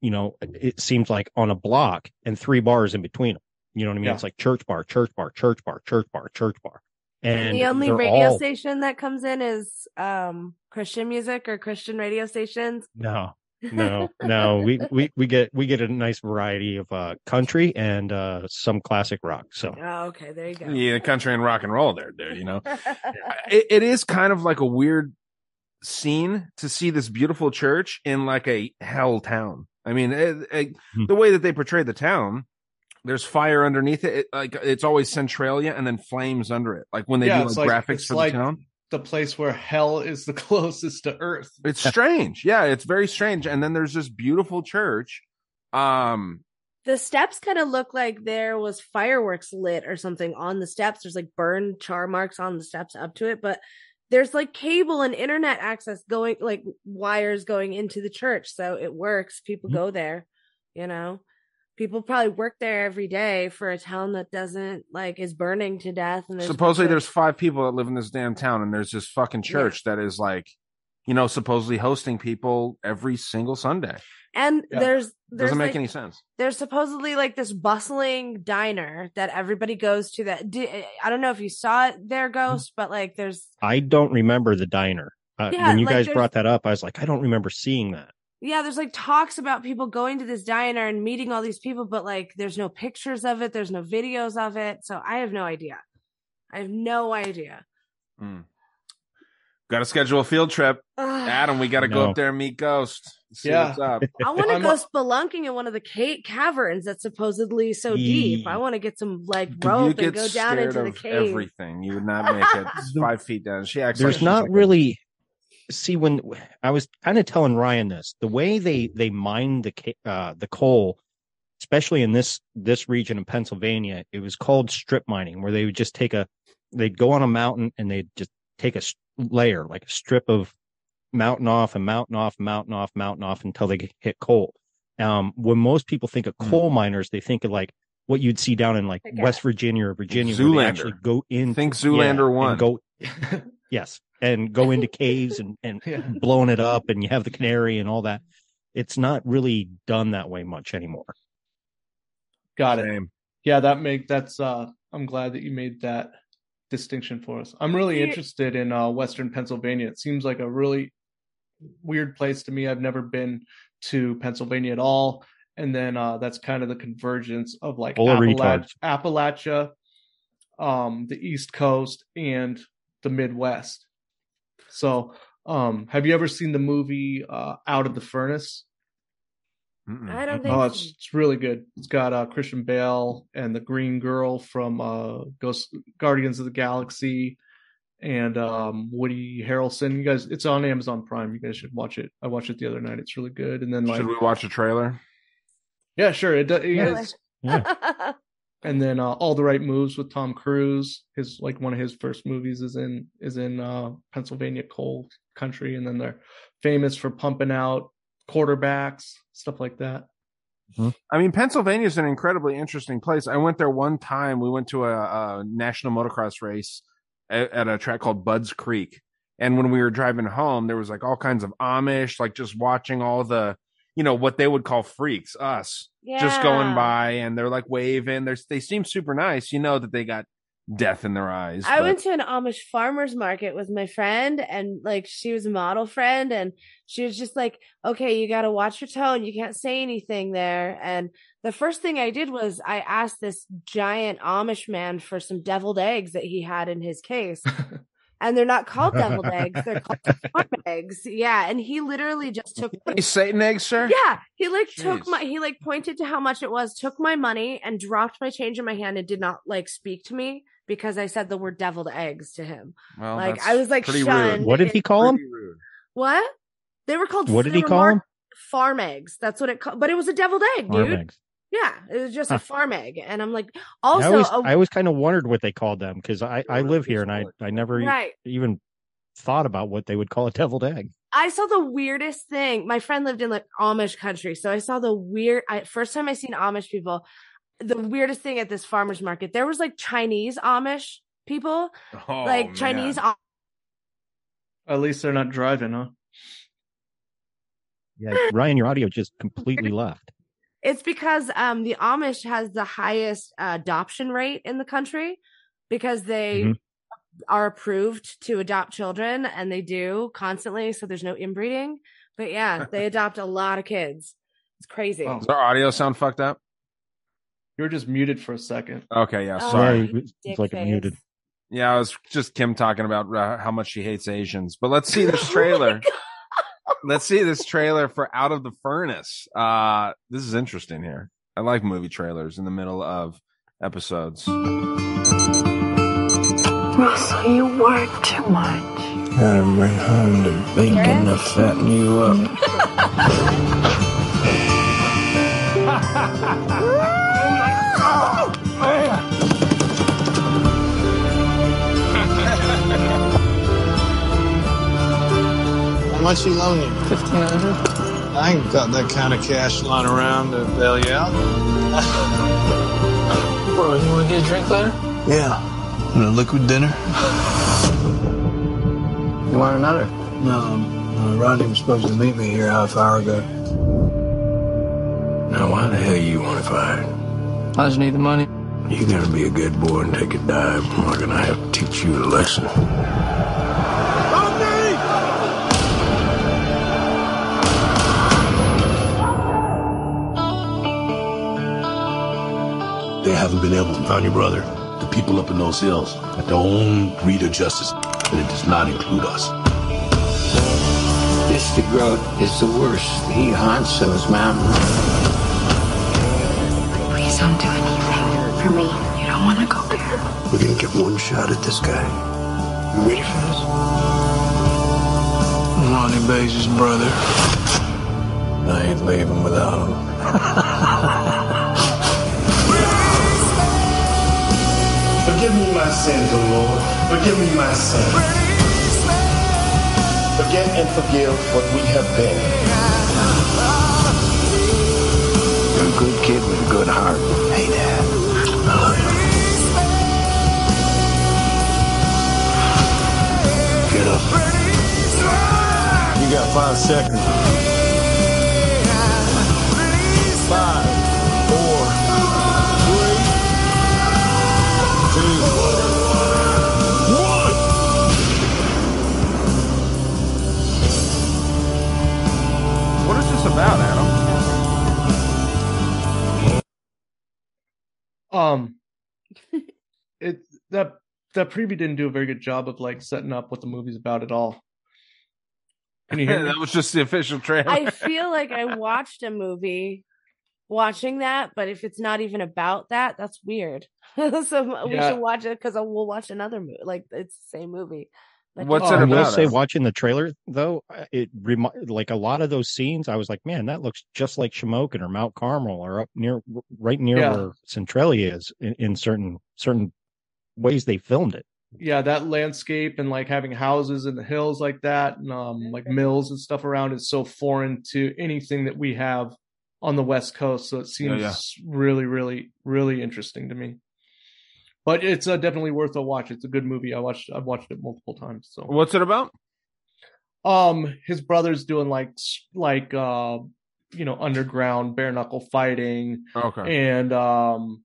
you know it seems like on a block and three bars in between them you know what i mean Yeah. it's like church bar church bar church bar church bar church bar and the only radio all- station that comes in is um Christian music or Christian radio stations. no no no we we we get we get a nice variety of uh country and uh some classic rock so Oh, okay, there you go. Yeah, the country and rock and roll there, dude. You know, it, it is kind of like a weird scene to see this beautiful church in like a hell town. I mean, it, it, Hmm. the way that they portray the town, there's fire underneath it. it. Like it's always Centralia and then flames under it. Like when they Yeah, do it's like, like- graphics for like- the town. The place where hell is the closest to Earth. It's strange. Yeah, it's very strange. And then there's this beautiful church. Um, the steps kind of look like there was fireworks lit or something on the steps. There's like burned char marks on the steps up to it, but there's like cable and internet access going, like wires going into the church. So it works. People Mhm. go there, you know. People probably work there every day for a town that doesn't like is burning to death. And there's supposedly church. there's five people that live in this damn town and there's this fucking church that is like you know supposedly hosting people every single sunday and Yeah. there's there's doesn't make like, any sense there's supposedly like this bustling diner that everybody goes to that i don't know if you saw it Mm-hmm. there ghost but like there's i don't remember the diner uh, Yeah, when you like, guys brought that up i was like i don't remember seeing that yeah there's like talks about people going to this diner and meeting all these people but like there's no pictures of it there's no videos of it so i have no idea. I have no idea. Hmm. Got to schedule a field trip. Ugh. adam we got to go up there and meet ghost. See Yeah. what's up. I want to go spelunking in one of the cave caverns that's supposedly so deep. I want to get some like you rope get and go down scared into the cave. everything. You would not make it. Five feet down. She acts there's she's not like a- really see when i was kind of telling ryan this the way they they mine the uh the coal especially in this this region of pennsylvania it was called strip mining where they would just take a they'd go on a mountain and they'd just take a layer like a strip of mountain off and mountain off mountain off mountain off until they hit coal um when most people think of Hmm. coal miners they think of like what you'd see down in like Like west virginia or virginia where they Zoolander. actually go in think yeah, zoolander and one go yes and go into caves and and Yeah. blowing it up and you have the canary and all that it's not really done that way much anymore Got it. Yeah, that make that's uh I'm glad that you made that distinction for us. I'm really interested in uh western Pennsylvania. It seems like a really weird place to me. I've never been to Pennsylvania at all. And then uh that's kind of the convergence of like Full Appalach- Appalachia, um, the East Coast and the Midwest. So um have you ever seen the movie uh Out of the Furnace? Mm-mm. i don't think Oh, it's it's really good. It's got uh, Christian Bale and the Green Girl from uh, Ghost Guardians of the Galaxy, and um, Woody Harrelson. You guys, it's on Amazon Prime. You guys should watch it. I watched it the other night. It's really good. And then like, should we watch a trailer yeah, sure. It, does- Really? and then uh, All the Right Moves with Tom Cruise. His like one of his first movies is in is in uh, Pennsylvania coal country, and then they're famous for pumping out quarterbacks, stuff like that. I mean, Pennsylvania is an incredibly interesting place. I went there one time. We went to a, a national motocross race at, at a track called Budds Creek, And when we were driving home, there was like all kinds of Amish, like just watching all the, you know, what they would call freaks, us, just going by, and they're like waving. They're, they seem super nice. You know that they got death in their eyes. I but- went to an Amish farmers market with my friend, and like she was a model friend, and she was just like, "Okay, you got to watch your tone. You can't say anything there." And the first thing I did was I asked this giant Amish man for some deviled eggs that he had in his case. And they're not called deviled eggs; they're called farm eggs. Yeah, and he literally just took Hey, Satan eggs, sir? yeah, he like took my he like pointed to how much it was, took my money, and dropped my change in my hand and did not like speak to me because I said the word deviled eggs to him. Well, Like, I was, like, pretty shunned. rude. What did he call him? Pretty rude. What? They were called What did he call marked him? Farm eggs. That's what it called. But it was a deviled egg, Farm dude. eggs. Yeah, it was just a farm egg, and I'm like, I also, always, a- I always kind of wondered what they called them because I, I live here and I. I never right. even thought about what they would call a deviled egg. I saw the weirdest thing. My friend lived in like Amish country, so I saw the weird. I, first time I seen Amish people, the weirdest thing at this farmers market. There was like Chinese Amish people, Oh, like man. Chinese Am- At least they're not driving, huh? Yeah, Ryan, your audio just completely left. It's because um the Amish has the highest uh, adoption rate in the country because they Mhm. are approved to adopt children and they do constantly so there's no inbreeding. But yeah, they adopt a lot of kids. It's crazy. Wow. Does our audio sound fucked up? You were just muted for a second. Okay, yeah, Oh, sorry. Yeah, it's like it muted. Yeah, I was just Kim talking about uh, how much she hates Asians. But let's see this Oh my trailer. God. Let's see this trailer for Out of the Furnace. Uh this is interesting here. I like movie trailers in the middle of episodes. Russell, you work too much. Gotta bring home the bacon to fatten you up. much you loan you? Fifteen hundred. I ain't got that kind of cash lying around to bail you out. Bro, you wanna get a drink later? Yeah. And a liquid dinner? You want another? No, uh, Rodney was supposed to meet me here half hour ago. Now, why the hell you want it fight? I just need the money. You gotta be a good boy and take a dive, or I'm gonna have to teach you a lesson. They haven't been able to find your brother. The people up in those hills at their own breed of justice, and it does not include us. Mr. Groat is the worst. He haunts those mountains. Please don't do anything for me. You don't want to go there. We're gonna get one shot at this guy. You ready for this? Ronnie Bates' brother. I ain't leaving without him. Forgive me my sins, O Lord. Forgive me my sins. Forget and forgive what we have been. You're a good kid with a good heart. Hey, Dad. I love you. Get up. You got five seconds. Five, this about, Adam? Um, it that that preview didn't do a very good job of like setting up what the movie's about at all. Can you hear that was just the official trailer. I feel like I watched a movie watching that, but if it's not even about that, that's weird. so we should watch it because we'll watch another movie. Like it's the same movie. But What's just- it I will about say, it? watching the trailer though, uh, it remi- like a lot of those scenes. I was like, man, that looks just like Shamokin or Mount Carmel or up near, right near Yeah. where Centralia is in, in certain certain ways they filmed it. yeah, that landscape and like having houses in the hills like that, and um, like mills and stuff around is so foreign to anything that we have on the West Coast. So it seems yeah. really, really, really interesting to me. But it's uh, definitely worth a watch. It's a good movie. I watched. I've watched it multiple times. So What's it about? Um, his brother's doing like like uh, you know, underground bare knuckle fighting, Okay. and um,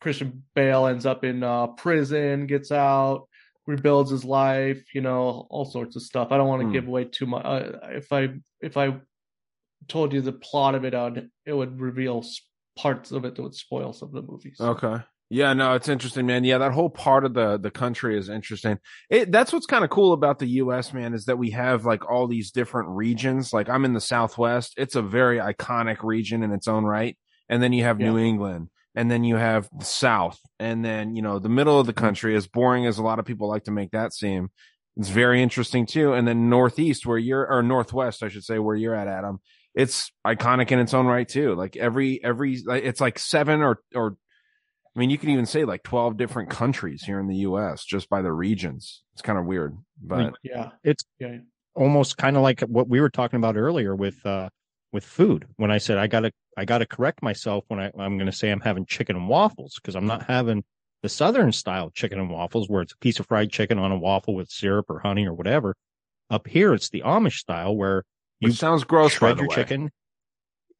Christian Bale ends up in uh prison, gets out, rebuilds his life, you know, all sorts of stuff. I don't want to Hmm. give away too much. Uh, if I if I told you the plot of it, I'd, it would reveal parts of it that would spoil some of the movies. Okay. Yeah, no, it's interesting, man. Yeah, that whole part of the the country is interesting. It that's what's kind of cool about the US, man, is that we have like all these different regions. Like I'm in the Southwest. It's a very iconic region in its own right. And then you have New England, and then you have the South, and then, you know, the middle of the mm-hmm. country as boring as a lot of people like to make that seem. It's very interesting too. And then Northeast where you're or Northwest, I should say, where you're at, Adam. It's iconic in its own right too. Like every every it's like seven or or I mean, you can even say like 12 different countries here in the US just by the regions. It's kind of weird, but yeah, it's yeah. almost kind of like what we were talking about earlier with uh with food when i said i gotta i gotta correct myself when I, i'm gonna say i'm having chicken and waffles because i'm not having the southern style chicken and waffles where it's a piece of fried chicken on a waffle with syrup or honey or whatever up here it's the amish style where you Which sounds gross, by shred the your way. chicken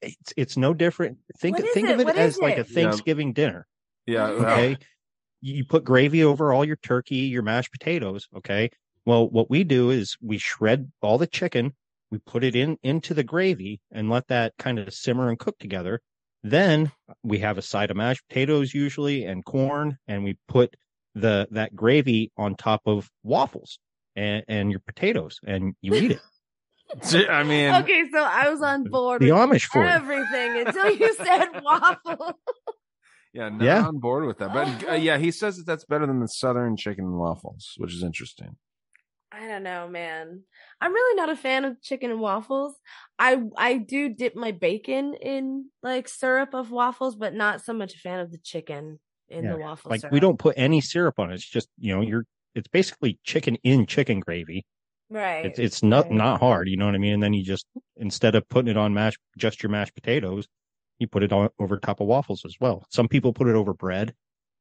it's it's no different think think it? of it What as like it? a thanksgiving dinner yeah, okay you you put gravy over all your turkey your mashed potatoes okay well what we do is we shred all the chicken we put it in into the gravy and let that kind of simmer and cook together then we have a side of mashed potatoes usually and corn and we put the that gravy on top of waffles and, and your potatoes and you eat it I mean, okay, so I was on board The with Amish for you. everything until you said waffle. Yeah, not Yeah. on board with that. But uh, yeah, he says that that's better than the southern chicken and waffles, which is interesting. I don't know, man. I'm really not a fan of chicken and waffles. I I do dip my bacon in like syrup of waffles, but not so much a fan of the chicken in Yeah, the waffle like syrup. we don't put any syrup on it it's just you know you're it's basically chicken in chicken gravy right. It's it's not right. not hard, you know what I mean. And then you just instead of putting it on mash just your mashed potatoes, you put it on over top of waffles as well. Some people put it over bread,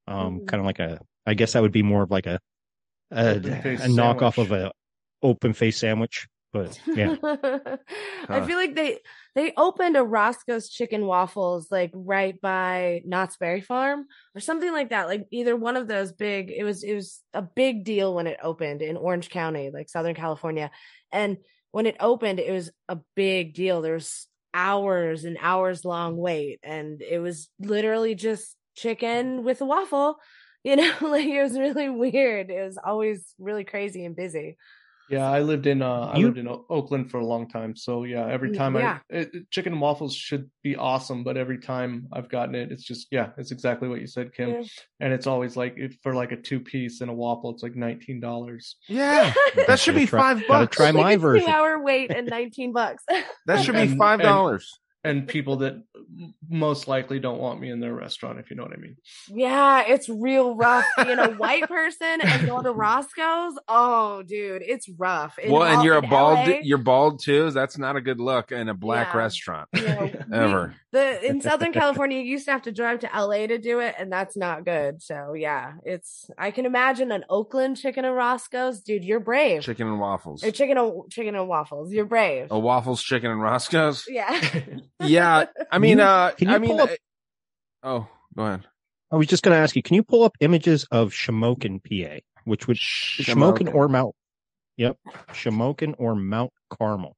um, Mhm. kind of like a. I guess that would be more of like a a, a knockoff of a open face sandwich. But yeah, I feel like they they opened a Roscoe's Chicken Waffles like right by Knott's Berry Farm or something like that. Like either one of those big. It was it was a big deal when it opened in Orange County, like Southern California, and when it opened, it was a big deal. There was hours and hours long wait, and it was literally just chicken with a waffle. You know, like it was really weird. It was always really crazy and busy. Yeah, I lived in uh, I You- lived in O- Oakland for a long time. So yeah, every Mm, time yeah. I it, it- chicken and waffles should be awesome, but every time I've gotten it, it's just yeah, it's exactly what you said, Kim. Yeah. And it's always like if for like a two piece and a waffle, it's like nineteen dollars. Yeah, that should be Gotta try- five gotta bucks. try Like my a version. Two-hour wait and nineteen bucks. That should be And- five dollars. And people that most likely don't want me in their restaurant, if you know what I mean. yeah, it's real rough being a white person and going to Roscoe's. Oh, dude, it's rough. In Well, and you're a bald. LA, You're bald too. That's not a good look in a black Yeah. restaurant you know, we- ever. The in Southern California, you used to have to drive to LA to do it, and that's not good. So yeah, it's. I can imagine an Oakland chicken and Roscoe's, dude. You're brave. Chicken and waffles. Or chicken and chicken and waffles. You're brave. A waffles, chicken, and Roscoe's. Yeah. Yeah, I mean, you- uh, can you I mean, pull up- uh, oh, go ahead. I was just going to ask you, can you pull up images of Shamokin, PA, which would Shamokin Shamokin. or Mount? Yep, Shamokin or Mount Carmel,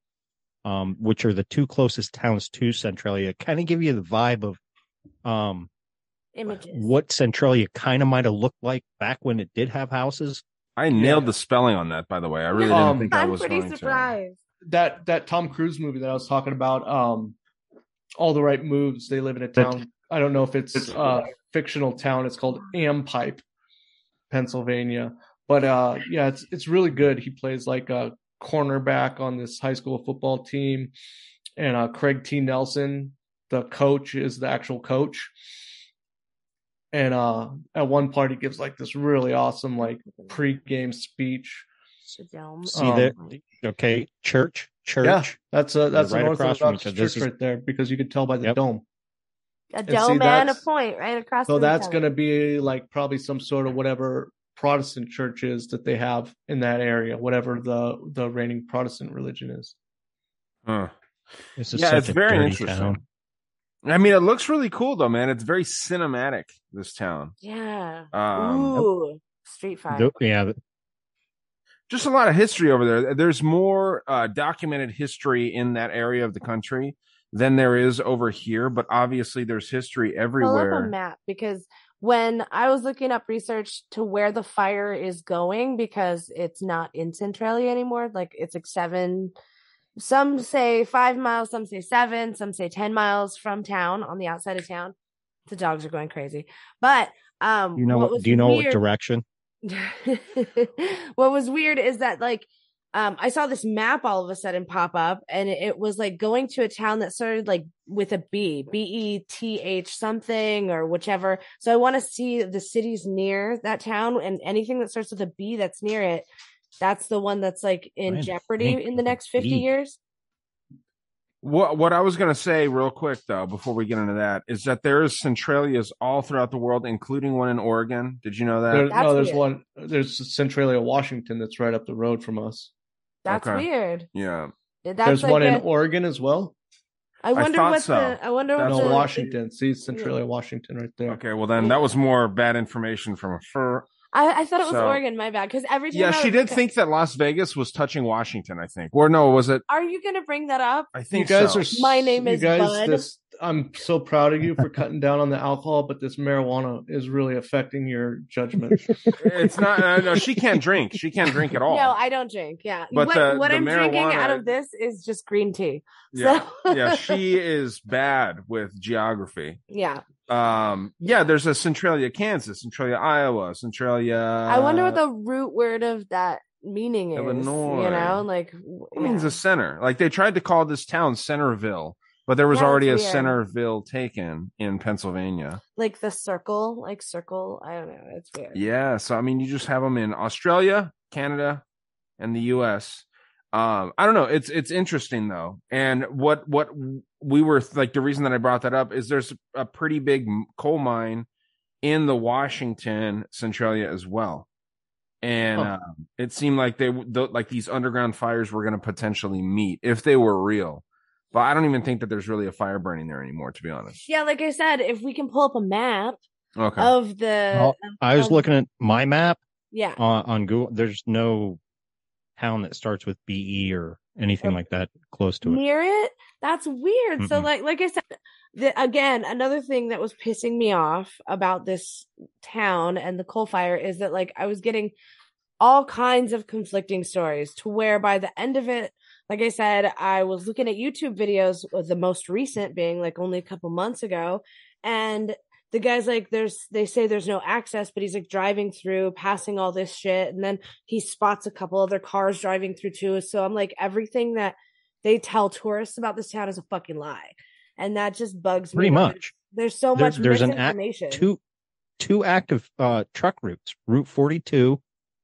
um, which are the two closest towns to Centralia. Kind of give you the vibe of um Images. what Centralia kind of might have looked like back when it did have houses. I nailed the spelling on that, by the way. I really didn't Um, think I I'm was pretty going to. surprised. that that Tom Cruise movie that I was talking about, um, all the right moves. They live in a town. I don't know if it's a fictional town. It's called Ampipe, Pennsylvania. But uh, yeah, it's it's really good. He plays like a cornerback on this high school football team, and uh, Craig T. Nelson, the coach, is the actual coach. And uh, at one part, he gives like this really awesome like pre-game speech. Shadome. See Um, that? Okay, church, church. Yeah, that's a that's right an across from Orthodox each church is- right there because you could tell by the Yep. dome. A dome and a point right across. So from each that's going to be like probably some sort of whatever Protestant churches that they have in that area, whatever the the reigning Protestant religion is. Huh. This is Yeah, it's very interesting. town. I mean, it looks really cool though, man. It's very cinematic. This town. Yeah. Um, Ooh, Street Fight. Though- yeah, just a lot of history over there. There's more uh, documented history in that area of the country than there is over here, but obviously there's history Pull up a everywhere. map because when I was looking up research to where the fire is going, because it's not in Centralia anymore, like it's like seven, some say five miles, some say seven, some say 10 miles from town on the outside of town. The dogs are going crazy. But, um, you know what what? Do you know what direction? what was weird is that like um I saw this map all of a sudden pop up and it was like going to a town that started like with a B, B E T H something or whichever. So I want to see the cities near that town and anything that starts with a B that's near it. That's the one that's like in Trying jeopardy in the next 50 B. years. What what I was gonna say real quick though, before we get into that, is that there is Centralias all throughout the world, including one in Oregon. Did you know that? There, no, there's one. There's Centralia, Washington, that's right up the road from us. That's Okay. weird. Yeah. That's there's like one in Oregon as well. I wonder thought what so. the I wonder what No, the Washington. See, Centralia, Washington, right there. Okay, well then that was more bad information from her. I, I thought it was So- Oregon, my bad. Because every time Yeah, I she was did like, think that Las Vegas was touching Washington. I think, or no, was it? Are you gonna bring that up? I You think guys so. are. My name you is guys, Bud. This, I'm so proud of you for cutting down on the alcohol, but this marijuana is really affecting your judgment. It's not. Uh, no, she can't drink. She can't drink at all. No, I don't drink. Yeah, But what, the- what the I'm drinking out of this is just green tea. yeah, So- yeah. She is bad with geography. yeah. Um, yeah. There's a Centralia, Kansas, Centralia, Iowa, Centralia. I wonder what the root word of that meaning is. Illinois. You know, like w- It means yeah. a center. Like they tried to call this town Centerville, but there was That's already a weird. Centerville taken in Pennsylvania. like the circle, like circle. I don't know. It's weird. Yeah, so I mean, you just have them in Australia, Canada, and the U.S. Um, I don't know. It's it's interesting though, and what what we were like the reason that I brought that up is there's a pretty big coal mine in the Washington Centralia as well, and um, it seemed like they like these underground fires were going to potentially meet if they were real. But I don't even think that there's really a fire burning there anymore, to be honest. Yeah, like I said, if we can pull up a map Okay. of the, Well, of- I was of- looking at my map yeah, on, on Google. There's no town that starts with BE or anything like that close to it. near it. That's weird. So Mm-mm. like like I said, the, again, another thing that was pissing me off about this town and the coal fire is that like I was getting all kinds of conflicting stories to where by the end of it, like I said, I was looking at YouTube videos, with the most recent being like only a couple months ago, and the guy's like, there's, they say there's no access, but he's like driving through, passing all this shit. And then he spots a couple other cars driving through too. So I'm like, everything that they tell tourists about this town is a fucking lie. And that just bugs me. Pretty much. There's so There- much there's an act, misinformation. two two active uh, truck routes: Route 42,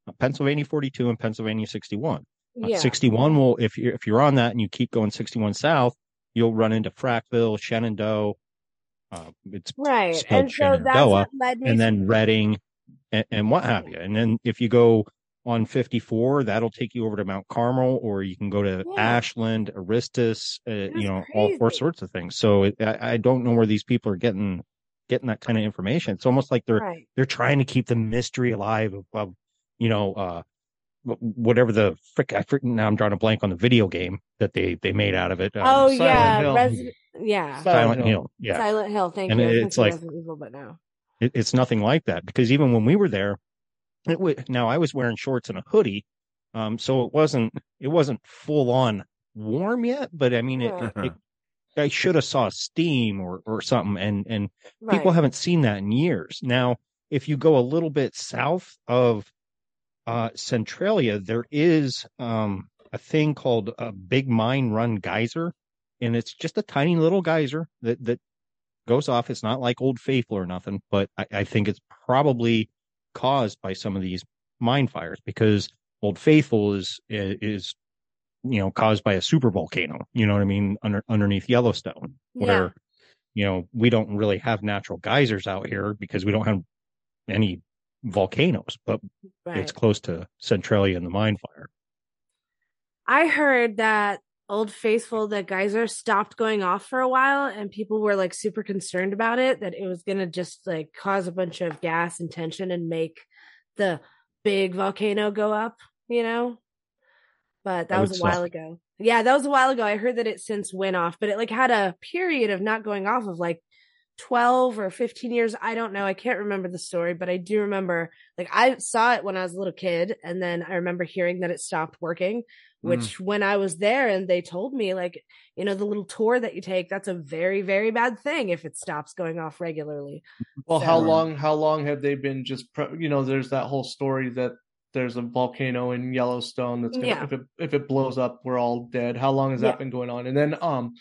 uh, Pennsylvania 42, and Pennsylvania 61. Yeah. 61 will if you if you're on that and you keep going 61 south, you'll run into Frackville, Shenandoah. Uh, it's Right. And so that's what led me and to- then Reading, and, and what have you. And then if you go on 54, that'll take you over to Mount Carmel, or you can go to Yeah. Ashland, Aristes, uh, you know, all, all crazy. sorts of things. So it, I, I don't know where these people are getting getting that kind of information. It's almost like they're Right. they're trying to keep the mystery alive of, of you know, uh, whatever the frick. I frick, now I'm drawing a blank on the video game that they they made out of it. um, Oh Silent yeah, Hill. Resi- yeah, Silent Hill. Yeah, Silent Hill. Thank And you. I was it's like- Evil, but no. it, it's nothing like that because even when we were there, it would now I was wearing shorts and a hoodie, um, so it wasn't it wasn't full on warm yet, but I mean it. Right. it I should have saw steam or or something, and and people haven't seen that in years. Now, if you go a little bit south of uh, Centralia, there is um, a thing called a Big Mine Run Geyser, and it's just a tiny little geyser that that goes off. It's not like Old Faithful or nothing, but I, I think it's probably caused by some of these mine fires because Old Faithful is is you know caused by a super volcano. You know what I mean? Under underneath Yellowstone, Yeah. where you know we don't really have natural geysers out here because we don't have any volcanoes, but Right. it's close to Centralia and the mine fire. I heard that Old Faithful, the geyser stopped going off for a while, and people were like super concerned about it. That it was gonna just like cause a bunch of gas and tension and make the big volcano go up. You know, but that That was a while suck. ago. Yeah, that was a while ago. I heard that it since went off, but it like had a period of not going off of like 12 or 15 years. I don't know. I can't remember the story, but I do remember like I saw it when I was a little kid. And then I remember hearing that it stopped working, which when I was there and they told me, like, you know, the little tour that you take, that's a very, very bad thing if it stops going off regularly. Well, So- how long? How long have they been just? Pre- you know, there's that whole story that there's a volcano in Yellowstone that's gonna Yeah. if it if it blows up, we're all dead. How long has Yeah. that been going on? And then, um,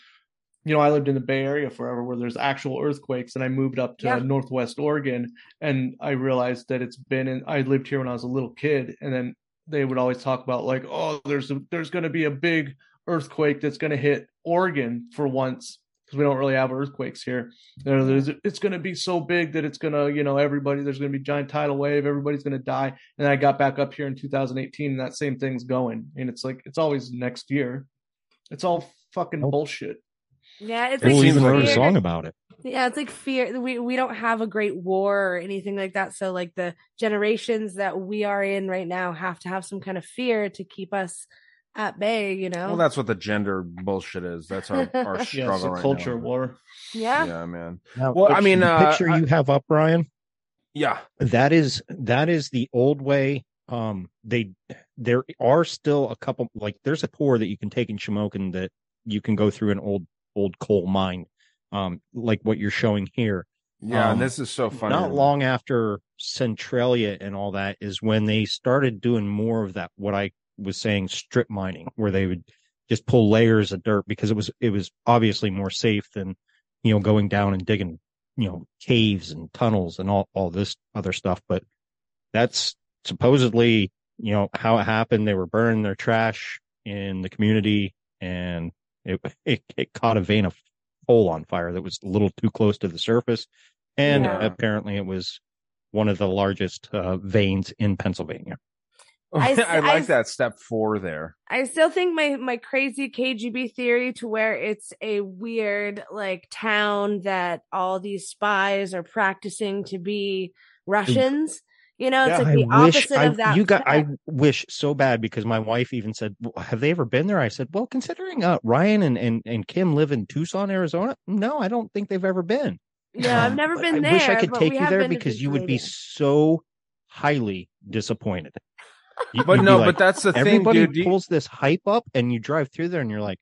you know, I lived in the Bay Area forever, where there's actual earthquakes, and I moved up to Yeah. Northwest Oregon, and I realized that it's been. In, I lived here when I was a little kid, and then they would always talk about like, oh, there's a, there's going to be a big earthquake that's going to hit Oregon for once because we don't really have earthquakes here. There's, it's going to be so big that it's going to, you know, everybody, there's going to be giant tidal wave, everybody's going to die. And I got back up here in 2018 and that same thing's going. And it's like, it's always next year. It's all fucking bullshit. Yeah, it's We'll like even wrote a song about it. Yeah, it's like fear. We we don't have a great war or anything like that. So like the generations that we are in right now have to have some kind of fear to keep us at bay. You know. Well, that's what the gender bullshit is. That's our, our Yeah, struggle it's a right culture now. war. yeah. Yeah, man. Now, Well, I mean, the uh, picture I- you have up, Ryan. Yeah. That is that is the old way. Um, they there are still a couple like there's a tour that you can take in Shamokin that you can go through an old old coal mine, um, like what you're showing here. Yeah, Um, and this is so funny. Not long after Centralia and all that is when they started doing more of that. What I was saying, strip mining, where they would just pull layers of dirt because it was it was obviously more safe than you know going down and digging you know caves and tunnels and all all this other stuff. But that's supposedly you know how it happened. They were burning their trash in the community, and it it, it caught a vein of coal on fire that was a little too close to the surface, and Yeah. apparently it was one of the largest uh, veins in Pennsylvania. I like I s- that step four there. I still think my my crazy KGB theory to where it's a weird like town that all these spies are practicing to be Russians. You know, it's Yeah. like the I wish opposite I, of that. you got. I wish so bad because my wife even said, "Well, "Have they ever been there?" I said, "Well, considering uh, Ryan and, and and Kim live in Tucson, Arizona, no, I don't think they've ever been." No, I've never been I there. I wish I could take you there because you would be so highly disappointed. You- But no, like, but that's the thing, everybody dude. You- pulls this hype up, and you drive through there, and you're like,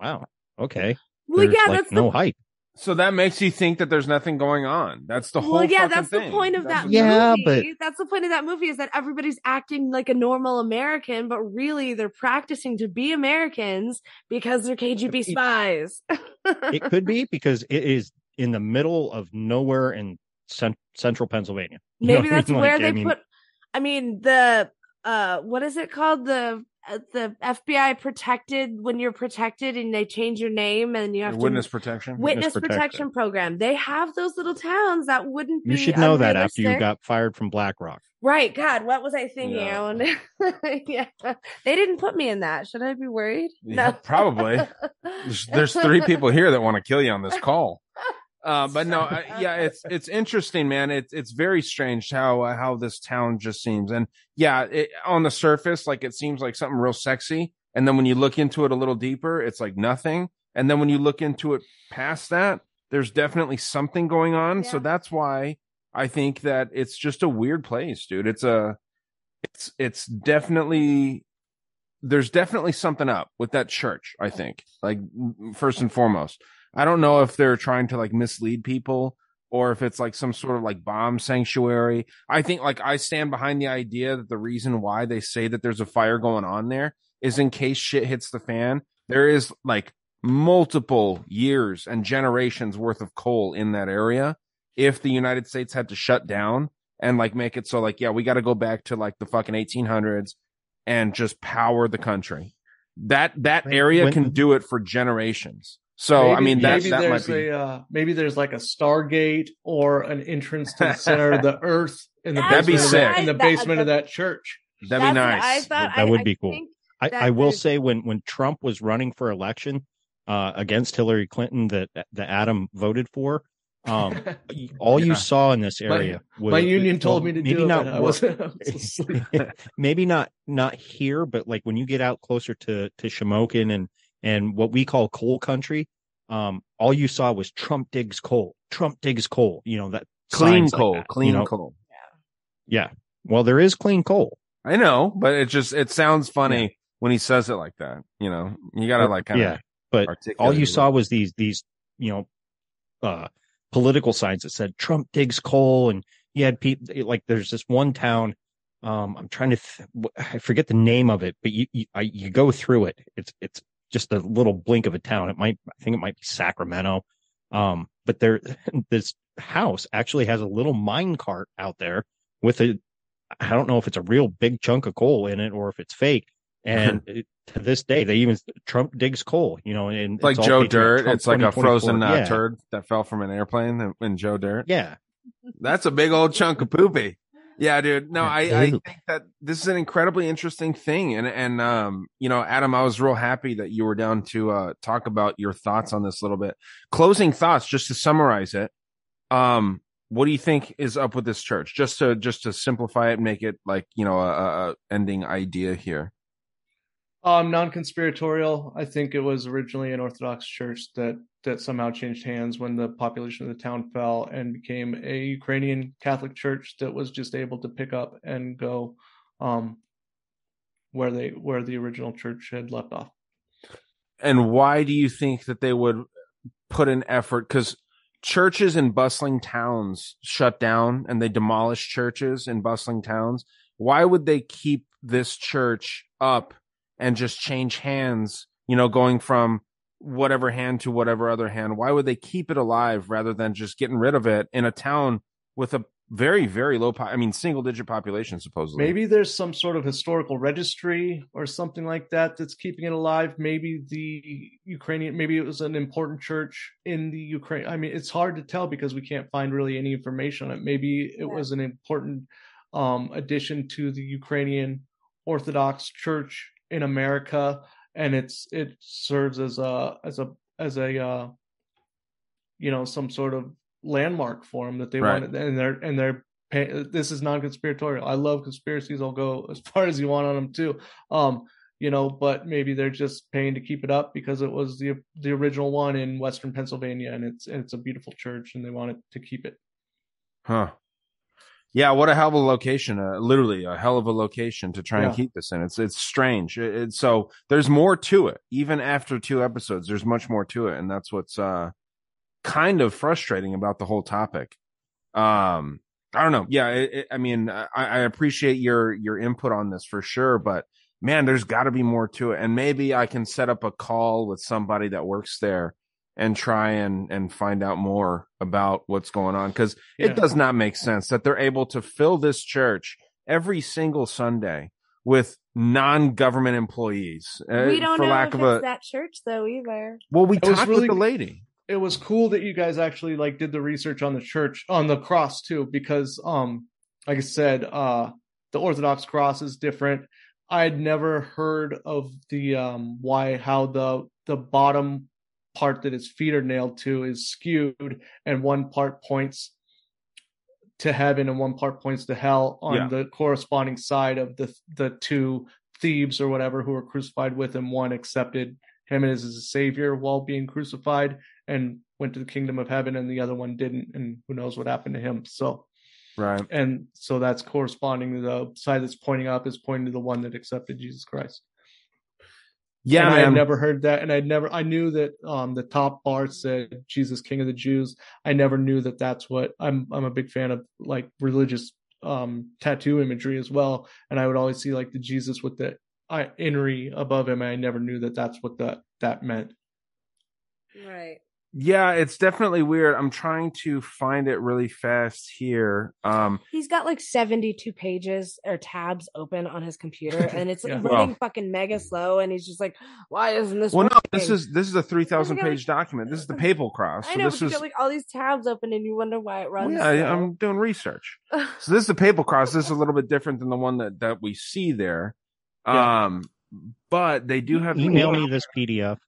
"Wow, okay." Well, There's yeah, like that's the no hype. So that makes you think that there's nothing going on. That's the whole. well, yeah, that's thing. the point of that Yeah, movie. but- That's the point of that movie is that everybody's acting like a normal American, but really they're practicing to be Americans because they're KGB spies. It could be because it is in the middle of nowhere in cent- central Pennsylvania. You know Maybe I that's mean? where Like, they I mean, put. I mean, the uh, what is it called? The Uh, the FBI protected when you're protected and they change your name and you have to witness protection. witness Witness protection. protection. program. They have those little towns that wouldn't be. You should know that after you got fired from BlackRock. Right, God, what was I thinking? Yeah. Yeah, they didn't put me in that. Should I be worried? Yeah, probably. There's, there's three people here that want to kill you on this call. Uh, but no, I, yeah, it's it's interesting, man. It's it's very strange how uh, how this town just seems, and yeah, it, on the surface, like it seems like something real sexy, and then when you look into it a little deeper, it's like nothing, and then when you look into it past that, there's definitely something going on. So that's why I think that it's just a weird place, dude. It's a it's it's definitely there's definitely something up with that church i think. Like first and foremost i don't know if they're trying to like mislead people or if it's like some sort of like bomb sanctuary i think like i stand behind the idea that the reason why they say that there's a fire going on there is in case shit hits the fan there is like multiple years and generations worth of coal in that area if the united states had to shut down and like make it so like yeah we got to go back to like the fucking 1800s and just power the country. That that area when- can do it for generations. So I mean that maybe that might there's be a uh, maybe there's like a Stargate or an entrance to the center of the Earth in the That'd be basement of that- sick. in the That- basement of that- that church. That'd be nice. I thought. that I- would I be cool. think I, I will could- say when when Trump was running for election uh, against Hillary Clinton that that Adam voted for, um, all Yeah. you saw in this My- area was My union told well, me to maybe do not it. but I work- was, I was asleep. maybe not not here, but like when you get out closer to to Shamokin and and what we call coal country, um, all you saw was Trump digs coal. Trump digs coal. You know that Clean signs like coal, that, you clean know? coal. Yeah. yeah. Well, there is clean coal. I know, but it just it sounds funny when he says it like that. You know, you gotta like kind of, yeah, but all you saw was these these you know uh political signs that said Trump digs coal, and you had people like there's this one town. Um, I'm trying to th- I forget the name of it, but you you, I, you go through it. It's it's just a little blink of a town. It might I think it might be Sacramento. Um, but there this house actually has a little mine cart out there with a I don't know if it's a real big chunk of coal in it or if it's fake. And it, to this day, they even Trump digs coal, you know, and It's like Joe Dirt. It's like a frozen uh, yeah. turd that fell from an airplane and Joe Dirt. Yeah. That's a big old chunk of poopy. Yeah, dude. No, I, I think that this is an incredibly interesting thing. And, and, um, you know, Adam, I was real happy that you were down to, uh, talk about your thoughts on this a little bit. Closing thoughts, just to summarize it. Um, what do you think is up with this church? Just to, just to simplify it and make it like, you know, a a ending idea here. Um, non-conspiratorial. I think it was originally an Orthodox church that that somehow changed hands when the population of the town fell and became a Ukrainian Catholic church that was just able to pick up and go um, where they where the original church had left off. and why do you think that they would put an effort because churches in bustling towns shut down and they demolish churches in bustling towns why would they keep this church up and just change hands you know going from whatever hand to whatever other hand why would they keep it alive rather than just getting rid of it in a town with a very very low po- i mean single digit population supposedly Maybe there's some sort of historical registry or something like that that's keeping it alive. Maybe the Ukrainian, maybe it was an important church in the Ukraine. I mean, it's hard to tell because we can't find really any information on it. Maybe it was an important um, addition to the Ukrainian Orthodox Church in America, and it's it serves as a as a as a uh, you know some sort of landmark for them that they Right. want and they're and they're pay, this is non-conspiratorial i love conspiracies i'll go as far as you want on them too um you know but maybe they're just paying to keep it up because it was the the original one in western pennsylvania and it's and it's a beautiful church and they wanted to keep it Huh. Yeah, what a hell of a location. Uh, literally a hell of a location to try and keep this in. It's it's strange. It, it's so there's more to it. Even after two episodes, there's much more to it, and that's what's uh kind of frustrating about the whole topic. Um, I don't know. Yeah, it, it, I mean, I, I appreciate your your input on this for sure, but man, there's got to be more to it, and maybe I can set up a call with somebody that works there and try and and find out more about what's going on because Yeah. it does not make sense that they're able to fill this church every single Sunday with non-government employees. uh, we don't for know lack if of it's a that church though either. well, we It talked really- with the lady. it was cool that you guys actually like did the research on the church on the cross too because um like i said uh the orthodox cross is different i'd never heard of the um why how the the bottom part that his feet are nailed to is skewed and one part points to heaven and one part points to hell on Yeah. the corresponding side of the the two thieves or whatever who were crucified with him one accepted him as his savior while being crucified and went to the kingdom of heaven and the other one didn't and who knows what happened to him so Right. and so that's corresponding to the side that's pointing up is pointing to the one that accepted jesus christ Yeah, and I man. had never heard that, and I'd never. I knew that um, the top bar said "Jesus, King of the Jews." I never knew that that's what. I'm. I'm a big fan of like religious um, tattoo imagery as well, and I would always see like the Jesus with the I, INRI above him. And I never knew that that's what that that meant. Right. Yeah, it's definitely weird. I'm trying to find it really fast here. Um, He's got like 72 pages or tabs open on his computer and it's Yeah. running Well- fucking mega slow and he's just like, why isn't this well, no, this is this is a three thousand got, like- page document. This is the papal cross. I So know, this but you is got like all these tabs open and you wonder why it well, runs. yeah, I- slow. I'm doing research. So this is the papal cross. This is a little bit different than the one that that we see there. Yeah. Um, but they do have the Email me this PDF.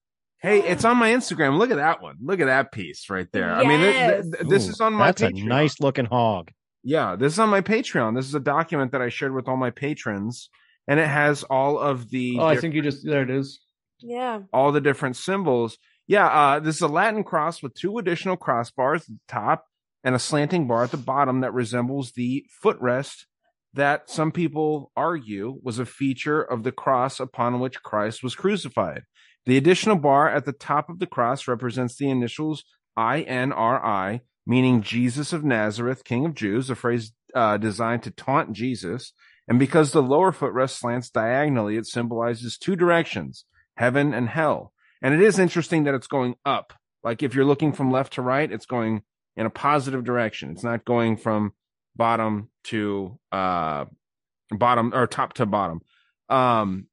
Hey, it's on my Instagram. Look at that one. Look at that piece right there. I mean, th- th- Yes. th- this Ooh, is on my That's a nice looking hog. Yeah, this is on my Patreon. This is a document that I shared with all my patrons, and it has all of the Oh, I think you just there it is. yeah. all the different symbols. Yeah, uh, this is a Latin cross with two additional crossbars at the top and a slanting bar at the bottom that resembles the footrest that some people argue was a feature of the cross upon which Christ was crucified. The additional bar at the top of the cross represents the initials INRI, meaning Jesus of Nazareth, King of Jews, a phrase uh, designed to taunt Jesus. And because the lower footrest slants diagonally, it symbolizes two directions, heaven and hell. And it is interesting that it's going up. Like if you're looking from left to right, it's going in a positive direction. It's not going from bottom to uh bottom or top to bottom. Um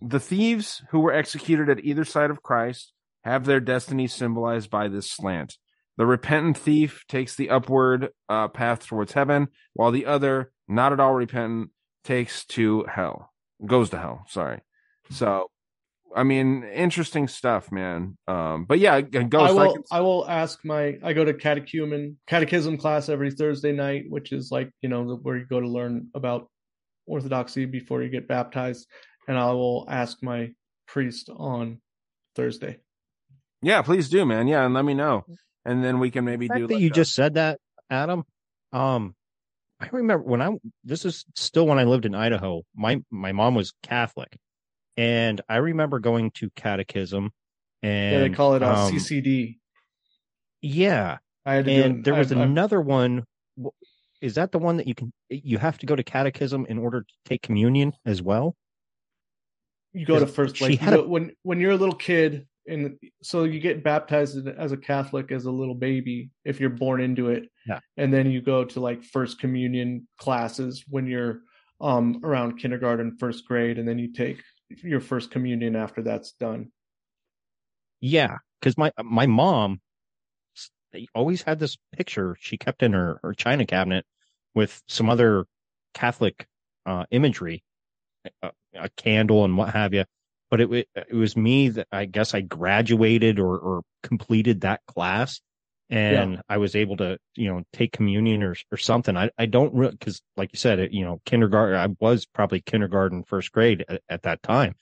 the thieves who were executed at either side of Christ have their destiny symbolized by this slant. The repentant thief takes the upward uh, path towards heaven, while the other, not at all repentant, takes to hell, goes to hell. Sorry. So, I mean, interesting stuff, man. Um, but yeah, Ghost. I I will. can- I will ask my. I go to catechumen catechism class every Thursday night, which is like you know where you go to learn about orthodoxy before you get baptized, and I will ask my priest on Thursday. yeah, please do, man. Yeah, and let me know, and then we can maybe The fact do. that like you a- just said that, Adam. Um, I remember when I this is still when I lived in Idaho. My my mom was Catholic, and I remember going to catechism. And yeah, they call it uh, um, CCD. Yeah, I had to do and it- there was I- I- another one. Is that the one that you can you have to go to catechism in order to take communion as well? You go to first like you a- when when you're a little kid and so you get baptized as a catholic as a little baby if you're born into it. Yeah. and then you go to like first communion classes when you're um around kindergarten first grade and then you take your first communion after that's done. Yeah, because my my mom always had this picture she kept in her her china cabinet with some other Catholic uh, imagery, a, a candle and what have you. But it wa- it was me that I guess I graduated or or completed that class, and I was able to you know take communion or or something. I I don't really because like you said, it, you know kindergarten. I was probably kindergarten, first grade at, at that time,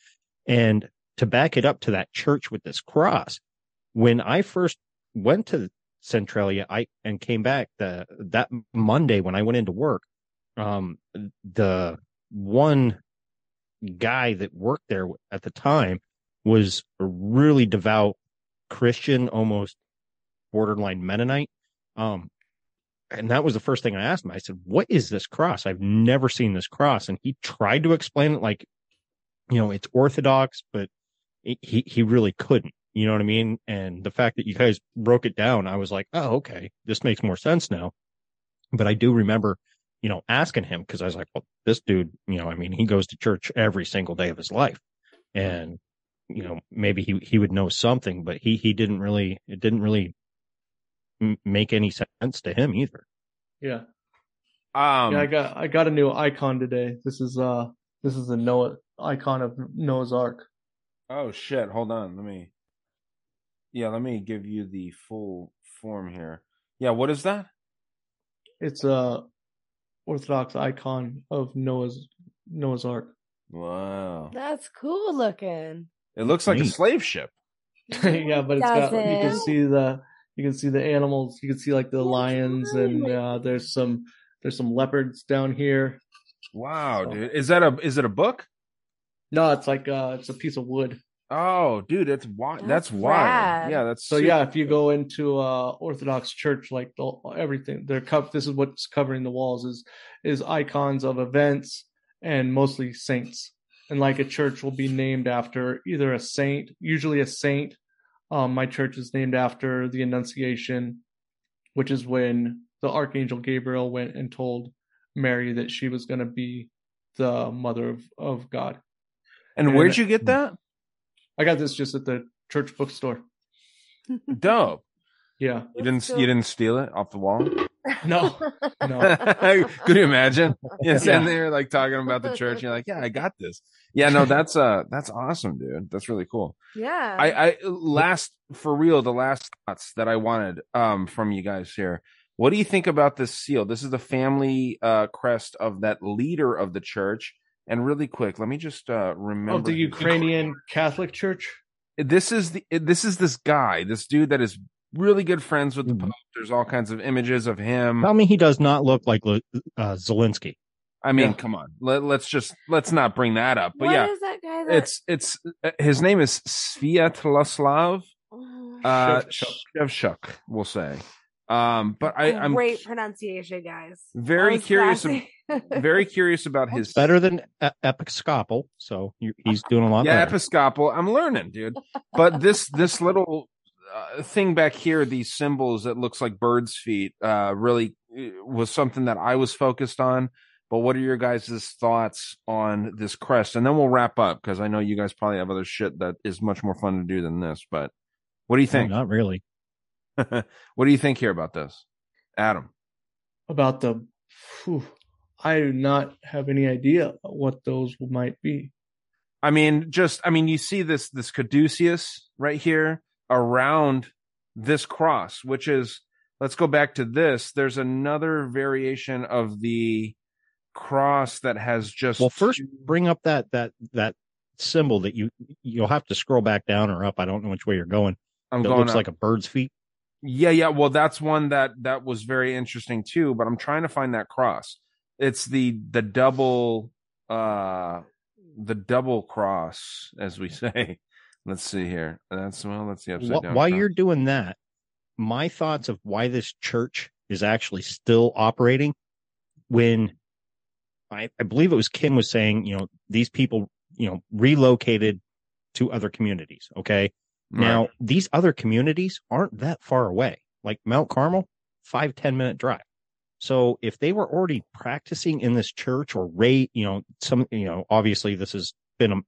and to back it up to that church with this cross, when I first went to Centralia, I and came back the that Monday when I went into work, um, the one guy that worked there at the time was a really devout Christian, almost borderline Mennonite. Um, and that was the first thing I asked him. I said, "What is this cross? I've never seen this cross." And he tried to explain it like, you know, it's Orthodox, but he he- really couldn't. You know what I mean? And the fact that you guys broke it down, I was like, "Oh, okay, this makes more sense now." But I do remember, you know, asking him because I was like, "Well, this dude, you know, I mean, he goes to church every single day of his life, and you know, maybe he he would know something, but he he didn't really. It didn't really m- make any sense to him either." yeah Um, yeah i got i got a new icon today this is uh this is the noah icon of noah's ark Oh shit! Hold on. Let me. Yeah, let me give you the full form here. Yeah, what is that? it's a orthodox icon of noah's noah's ark Wow. That's cool looking. It looks like a slave ship. yeah, but it's got you can see the you can see the animals. You can see like the lions and uh, there's some there's some leopards down here. Wow, So- dude. Is that a is it a book? No, it's like uh it's a piece of wood. Oh, dude, it's wild. That's, That's wild. Yeah, that's So super- yeah, if you go into uh Orthodox church, like the, everything they're co- this is what's covering the walls is is icons of events and mostly saints. And like a church will be named after either a saint, usually a saint, Um, my church is named after the Annunciation, which is when the Archangel Gabriel went and told Mary that she was going to be the mother of, of God. And where'd you get that? I got this just at the church bookstore. Dope. Yeah. You didn't you didn't steal it off the wall? No. No. Could you imagine? Yeah, sitting Yeah. there like talking about the church. And you're like, yeah, I got this. Yeah, no, that's uh that's awesome, dude. That's really cool. Yeah. I, I last for real, the last thoughts that I wanted um from you guys here. What do you think about this seal? This is the family uh crest of that leader of the church. And really quick, let me just uh remember Of the Ukrainian Catholic Church. this is the this is this guy, this dude that is really good friends with the Mm-hmm. Pope. There's all kinds of images of him. Tell me he does not look like uh, Zelensky. I mean, Yeah. come on. Let, let's just let's not bring that up. But What yeah, is that guy that it's it's uh, his name is Sviatoslav uh, Shevchuk. Shevchuk, we'll say. Um, but I, I'm great pronunciation, guys. very curious. ab- classy. Very curious about his Better than e- Episcopal, so you, he's doing a lot yeah, better. Episcopal. I'm learning, dude. But this this little uh, thing back here, these symbols that looks like birds' feet, uh, really uh, was something that I was focused on. But what are your guys' thoughts on this crest? And then we'll wrap up because I know you guys probably have other shit that is much more fun to do than this. But what do you No, think? not really. what do you think here about this, Adam? About the. Whew, I do not have any idea what those might be. I mean, just I mean, you see this this caduceus right here around this cross, which is let's go back to this. There's another variation of the cross that has just Well, first bring up that that that symbol that you you'll have to scroll back down or up. I don't know which way you're going. I'm that going looks up. like a bird's feet. Yeah, yeah. Well, that's one that that was very interesting too. But I'm trying to find that cross. It's the the double uh the double cross, as we say. Let's see here. That's well. That's the upside Wh- down. while cross. you're doing that, my thoughts of why this church is actually still operating when I, I believe it was Kim was saying, you know, these people, you know, relocated to other communities. Okay. Now, these other communities aren't that far away. Like Mount Carmel, five ten minute drive. So if they were already practicing in this church or rate, you know, some, you know, obviously this has been a,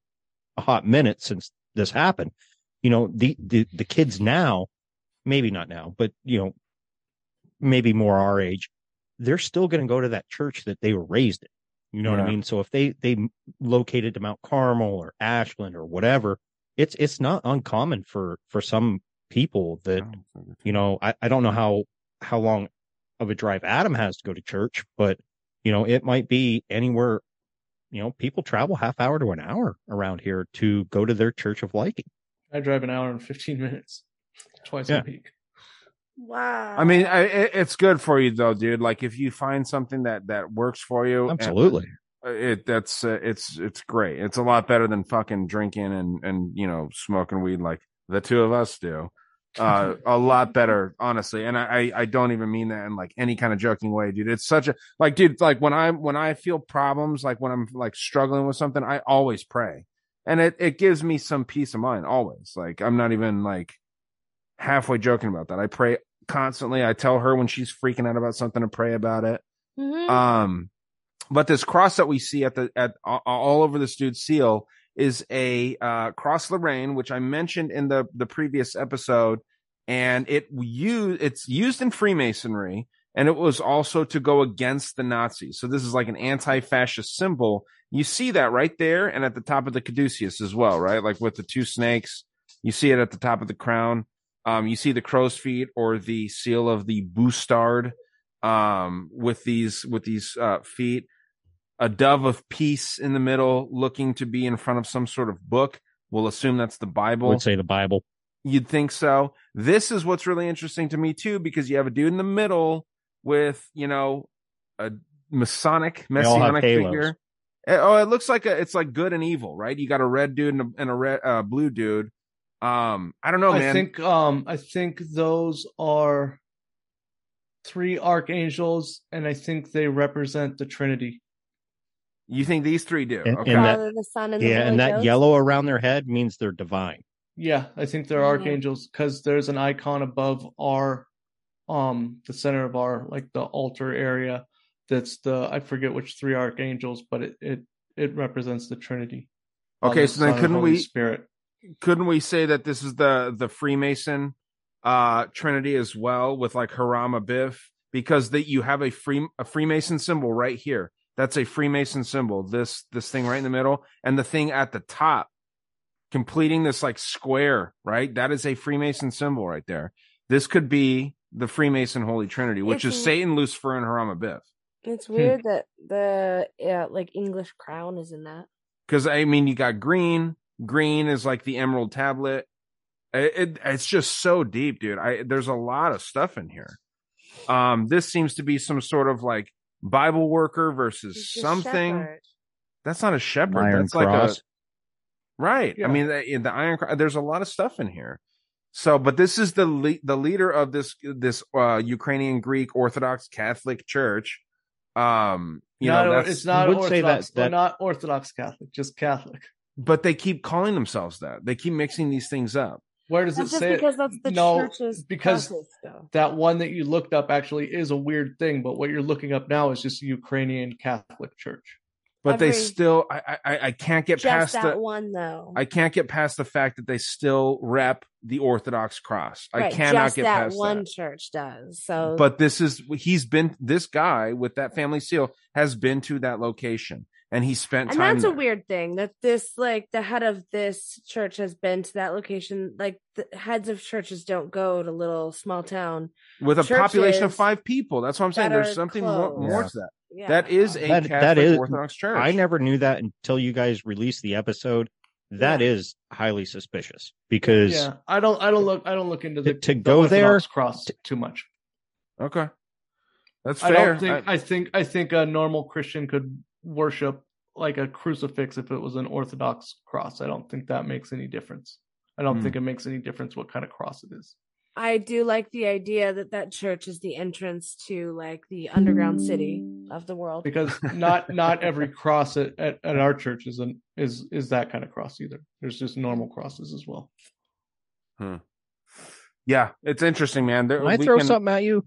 a hot minute since this happened. You know, the, the, the kids now, maybe not now, but you know, maybe more our age, they're still going to go to that church that they were raised in. You know what I mean? So if they, they located to Mount Carmel or Ashland or whatever, it's, it's not uncommon for, for some people that, you know, I, I don't know how, how long of a drive Adam has to go to church, but you know, it might be anywhere, you know, people travel half hour to an hour around here to go to their church of liking. I drive an hour and 15 minutes twice Yeah. a week. Wow. I mean, I, it, it's good for you though, dude. Like if you find something that that works for you, Absolutely. uh, it that's uh, it's it's great. It's a lot better than fucking drinking and and you know smoking weed like the two of us do. Uh, a lot better, honestly. And I I don't even mean that in like any kind of joking way, dude. It's such a like, dude. Like when I when I feel problems, like when I'm like struggling with something, I always pray, and it it gives me some peace of mind. Always, like I'm not even like halfway joking about that. I pray constantly. I tell her when she's freaking out about something to pray about it. Mhm. Um, but this cross that we see at the at all over this dude's seal is a uh, cross Lorraine, which I mentioned in the the previous episode, and it use it's used in Freemasonry, and it was also to go against the Nazis. So this is like an anti-fascist symbol. You see that right there, and at the top of the caduceus as well, right? Like with the two snakes, you see it at the top of the crown. Um, you see the crow's feet or the seal of the bustard um with these with these uh feet a dove of peace in the middle looking to be in front of some sort of book. We'll assume that's the I bible. Would say the Bible. you'd think so. This is what's really interesting to me too because you have a dude in the middle with you know a masonic They messianic figure. Eh, oh it looks like a it's like good and evil right? You got a red dude and a, and a red uh, blue dude. Um i don't know man. I think um I think those are three archangels, and I think they represent the Trinity. You think these three do And- okay and that- the Son, and Yeah, Holy and that Ghost. yellow around their head means they're divine. Yeah, I think they're Yeah. archangels because there's an icon above our, um, the center of our like the altar area. That's the I forget which three archangels, but it it it represents the Trinity. Okay, Father, so then Son, couldn't we- Spirit? couldn't we say that this is the the Freemason uh Trinity as well with like Hiram Abiff because that you have a free a Freemason symbol right here. That's a Freemason symbol. This this thing right in the middle and the thing at the top completing this like square, right? That is a Freemason symbol right there. This could be the Freemason Holy Trinity, which It's is w- Satan, Lucifer, and Hiram Abiff. It's Hmm. weird that the yeah, like English crown is in that. because I mean, you got green. Green is like the emerald tablet. It, it- it's just so deep, dude. I there's a lot of stuff in here. Um, this seems to be some sort of like Bible worker versus It's something. shepherd. That's not a shepherd. Iron That's like cross. a right. Yeah. I mean, the, the iron. Cro- There's a lot of stuff in here. So, but this is the le- the leader of this this uh Ukrainian Greek Orthodox Catholic Church. Um, you not, know, or- that's, it's not would say that- Orthodox, that- not Orthodox Catholic, just Catholic. but they keep calling themselves that. They keep mixing these things up. Where does That's it just say? it? because that's the No, church's because process, that one that you looked up actually is a weird thing, but what you're looking up now is just Ukrainian Catholic Church. but they still I, I I can't get Just past that the one though. I can't get past the fact that they still rep the Orthodox cross. I right, cannot just get that past one that. church does. So, But this is he's been this guy with that family seal has been to that location and he spent and time that's a weird thing that this like the head of this church has been to that location. Like the heads of churches don't go to little small town. with a population of five people. That's what I'm saying. There's something more, closed. more Yeah. to that. Yeah. That is a That- Catholic that is- Orthodox church. I never knew that until you guys released the episode. That is Yeah. highly suspicious because Yeah, I don't, I don't look, I don't look into the To- to the go there- Orthodox cross too much. Okay, that's I fair. don't think, I, think, I think a normal Christian could worship like a crucifix if it was an Orthodox cross. I don't think that makes any difference. I don't Hmm. think it makes any difference what kind of cross it is. I do like the idea that that church is the entrance to like the underground city of the world. because not not every cross at, at, at our church is an is is that kind of cross either. There's just normal crosses as well. yeah, it's interesting, man. There, Can I we throw can- something at you?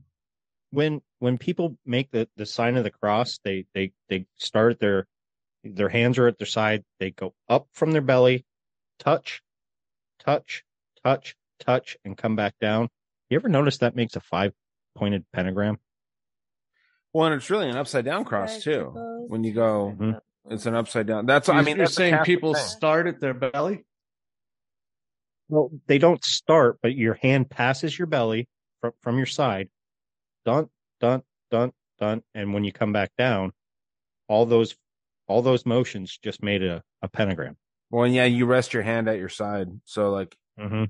When when people make the, the sign of the cross, they they they start their their hands are at their side. They go up from their belly, touch, touch, touch, touch, and come back down. You ever notice that makes a five pointed pentagram? Well, and it's really an upside down cross too. When you go, Mhm. it's an upside down. That's I You're- mean, you're saying people thing. start at their belly. Well, they don't start, but your hand passes your belly from from your side, dun dun dun dun, and when you come back down, all those all those motions just made a, a pentagram. Well, yeah, you rest your hand at your side, so like, Mm-hmm.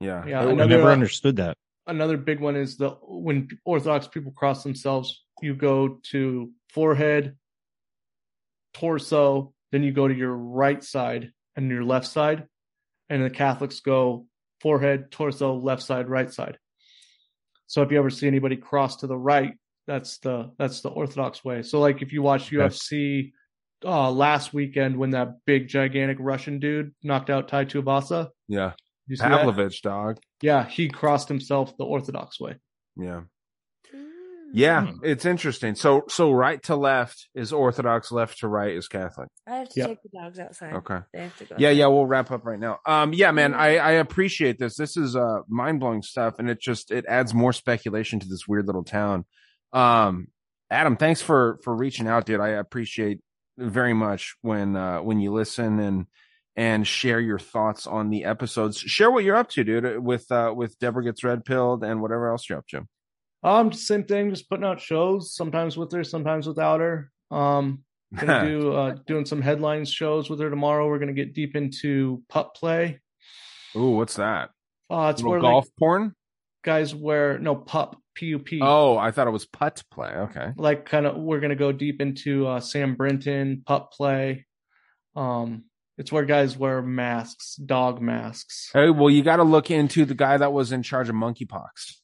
yeah, Yeah, I another, never uh, understood that. Another big one is the when Orthodox people cross themselves, you go to forehead, torso, then you go to your right side and your left side, and the Catholics go forehead, torso, left side, right side. So if you ever see anybody cross to the right, that's the that's the Orthodox way. So like if you watch Okay. UFC uh last weekend when that big gigantic Russian dude knocked out Tai Tuivasa, yeah. you? Pavlovich, dog. Yeah, he crossed himself the Orthodox way. Yeah, yeah. Hmm. It's interesting. So, so right to left is Orthodox, left to right is Catholic. I have to Yep. take the dogs outside. Okay. They have to go. Yeah, outside. yeah. We'll wrap up right now. Um, yeah, man. I I appreciate this. This is uh mind blowing stuff, and it just it adds more speculation to this weird little town. Um, Adam, thanks for for reaching out, dude. I appreciate very much when uh when you listen and and share your thoughts on the episodes. Share what you're up to, dude, with uh with Deborah gets red pilled and whatever else you're up to. Um, same thing, just putting out shows, sometimes with her, sometimes without her. Um, gonna do uh doing some headlines shows with her tomorrow. We're gonna get deep into pup play. Ooh, what's that? Uh it's where golf like, porn? guys wear no pup P U P. Oh, I thought it was putt play. Okay. Like kind of we're gonna go deep into uh Sam Brinton, pup play. Um it's where guys wear masks, dog masks. Hey, well, you got to look into the guy that was in charge of monkeypox.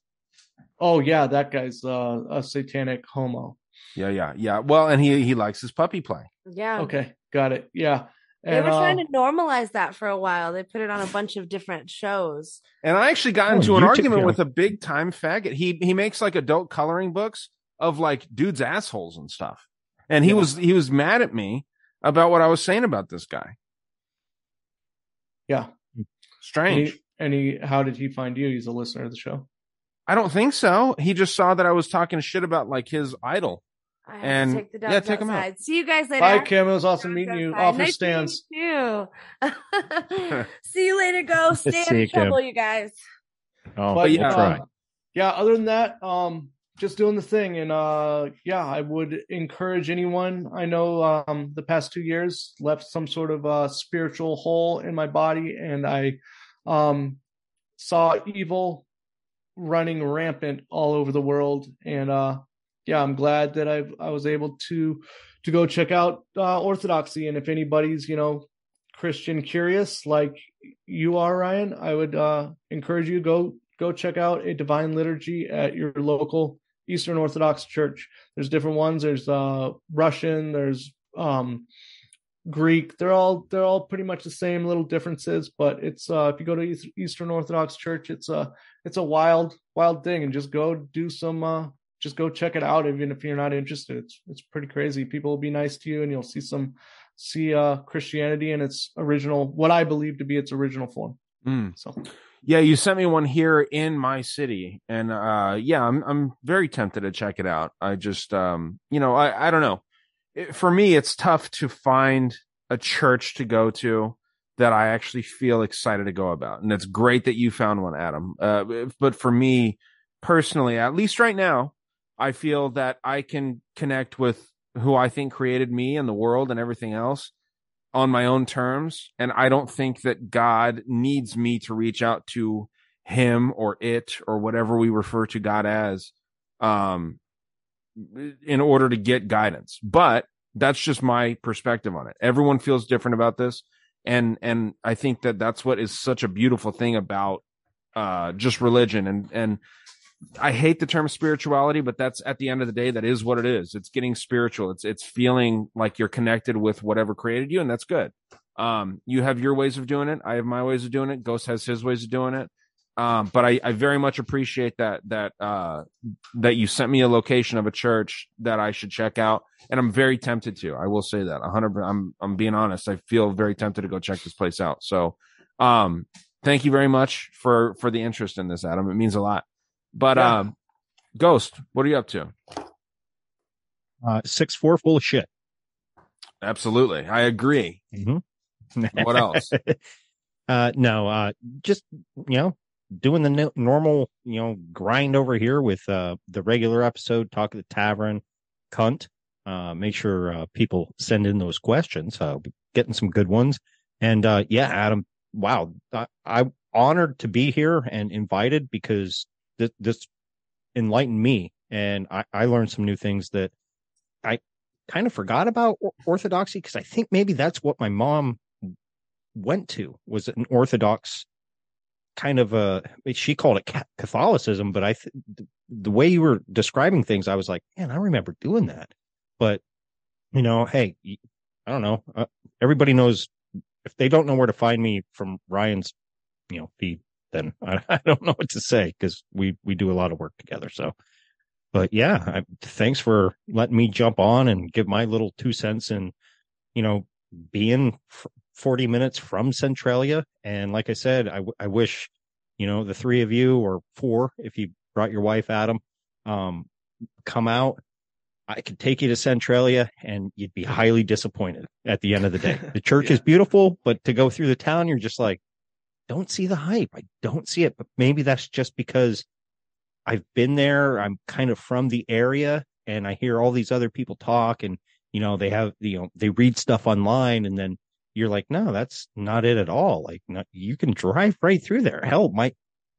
Oh yeah, that guy's uh, a satanic homo. Yeah, yeah, yeah. Well, and he he likes his puppy play. Yeah. Okay, got it. Yeah. They And, were trying uh, to normalize that for a while. They put it on a bunch of different shows. And I actually got Oh, into an YouTube argument channel. with a big time faggot. He he makes like adult coloring books of like dudes' assholes and stuff. And he Yeah. was he was mad at me about what I was saying about this guy. yeah. Strange. And he, and he, how did he find you? He's a listener of the show. I don't think so. He just saw that I was talking shit about like his idol. I And- to take the dogs yeah, take 'em out. See you guys later. Bye, Kim. It was awesome meeting you. Outside. Office Nice stands. meeting you. See you later. Go stay See in you, Kim. you guys. Oh, But we'll yeah, try. uh, yeah, other than that, um, just doing the thing. And uh, yeah, I would encourage anyone. I know um, the past two years left some sort of uh, spiritual hole in my body, and I um, saw evil running rampant all over the world. And uh, yeah, I'm glad that I I was able to to go check out uh, Orthodoxy. And if anybody's you know Christian curious like you are, Ryan, I would uh, encourage you to go go check out a divine liturgy at your local Eastern Orthodox church. There's different ones. There's uh, Russian. There's um, Greek. They're all they're all pretty much the same, little differences. But it's uh, if you go to Eastern Orthodox Church, it's a it's a wild wild thing, and just go do some. Uh, just go check it out, even if you're not interested. It's it's pretty crazy. People will be nice to you, and you'll see some see uh, Christianity in its original, what I believe to be its original form. Mm. So Yeah, you sent me one here in my city, and uh, yeah, I'm I'm very tempted to check it out. I just, um, you know, I I don't know. It, for me, it's tough to find a church to go to that I actually feel excited to go about, and it's great that you found one, Adam. Uh, but for me personally, at least right now, I feel that I can connect with who I think created me and the world and everything else on my own terms. And I don't think that God needs me to reach out to him or it or whatever we refer to God as, um, in order to get guidance. But that's just my perspective on it. Everyone feels different about this. And, and I think that that's what is such a beautiful thing about, uh, just religion and, and, I hate the term spirituality, but that's at the end of the day, that is what it is. It's getting spiritual. It's it's feeling like you're connected with whatever created you, and that's good. Um, you have your ways of doing it. I have my ways of doing it. Ghost has his ways of doing it. Um, but I, I very much appreciate that that uh that you sent me a location of a church that I should check out, and I'm very tempted to. I will say that hundred. I'm I'm being honest. I feel very tempted to go check this place out. So, um, thank you very much for for the interest in this, Adam. It means a lot. But Yeah. um, Ghost, what are you up to? Uh, six four full of shit. Absolutely, I agree. What else? uh, no, uh, just you know, doing the no- normal, you know, grind over here with uh the regular episode, talk at the tavern, cunt. Uh, make sure uh, people send in those questions. Uh, getting some good ones, and uh, yeah, Adam. Wow, I, I'm honored to be here and invited because this, enlightened me, and I, I learned some new things that I kind of forgot about or- orthodoxy because I think maybe that's what my mom went to was an orthodox kind of a she called it Catholicism, but I th- the way you were describing things, I was like, man, I remember doing that. But you know, hey, I don't know. Uh, everybody knows if they don't know where to find me from Ryan's, you know, feed, then I, I don't know what to say because we we do a lot of work together. So, but yeah, I, thanks for letting me jump on and give my little two cents and you know being 40 minutes from Centralia. And like I said, I, w- I wish, you know, the three of you or four, if you brought your wife, Adam, um, come out. I could take you to Centralia and you'd be highly disappointed at the end of the day. The church is beautiful, but to go through the town, you're just like, don't see the hype. I don't see it, but maybe that's just because I've been there. I'm kind of from the area and I hear all these other people talk and, you know, they have, you know, they read stuff online and then you're like, no, that's not it at all. Like, not, you can drive right through there. Hell, my,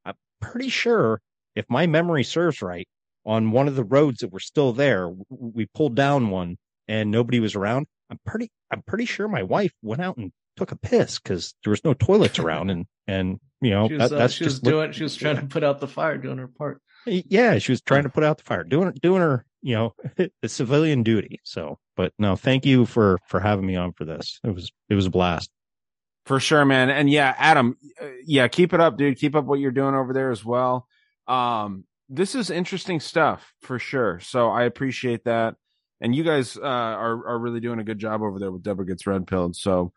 I'm pretty sure if my memory serves right, on one of the roads that were still there, we pulled down one and nobody was around. I'm pretty, I'm pretty sure my wife went out and took a piss because there was no toilets around and, and, you know, she was, that, uh, that's she was what- doing. She was trying to put out the fire, doing her part. yeah, she was trying to put out the fire, doing doing her, you know, the civilian duty. So, but no, thank you for for having me on for this. It was it was a blast. For sure, man. And yeah, Adam, uh, yeah, keep it up, dude. Keep up what you're doing over there as well. Um, this is interesting stuff for sure. So I appreciate that. And you guys uh, are are really doing a good job over there with Deborah gets red pilled. So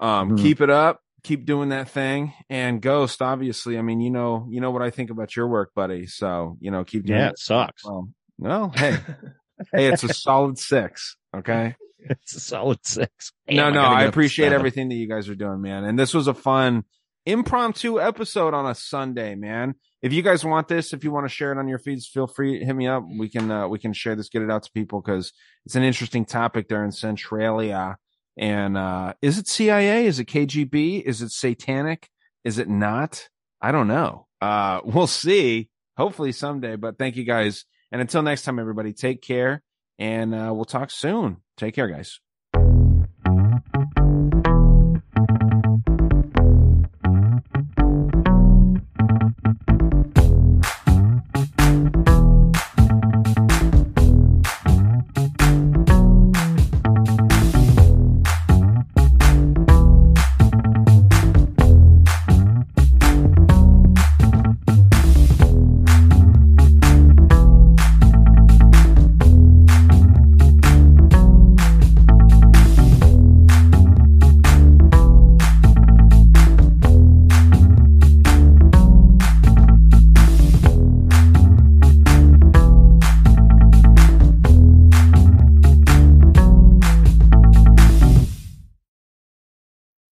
um, Mhm. keep it up, keep doing that thing. And Ghost, obviously, I mean, you know, you know what I think about your work, buddy. So you know, keep doing Yeah, it. it sucks. Well, well, hey, hey, it's a solid six. Okay. It's a solid six. no, Damn, no, gotta I to appreciate everything that you guys are doing, man. And this was a fun impromptu episode on a Sunday, man. If you guys want this, if you want to share it on your feeds, feel free hit me up. We can uh, we can share this, get it out to people because it's an interesting topic there in Centralia. And uh is it CIA? Is it KGB? Is it satanic? Is it not? I don't know. Uh we'll see. Hopefully someday. But thank you guys. And until next time, everybody, take care and uh we'll talk soon. Take care, guys.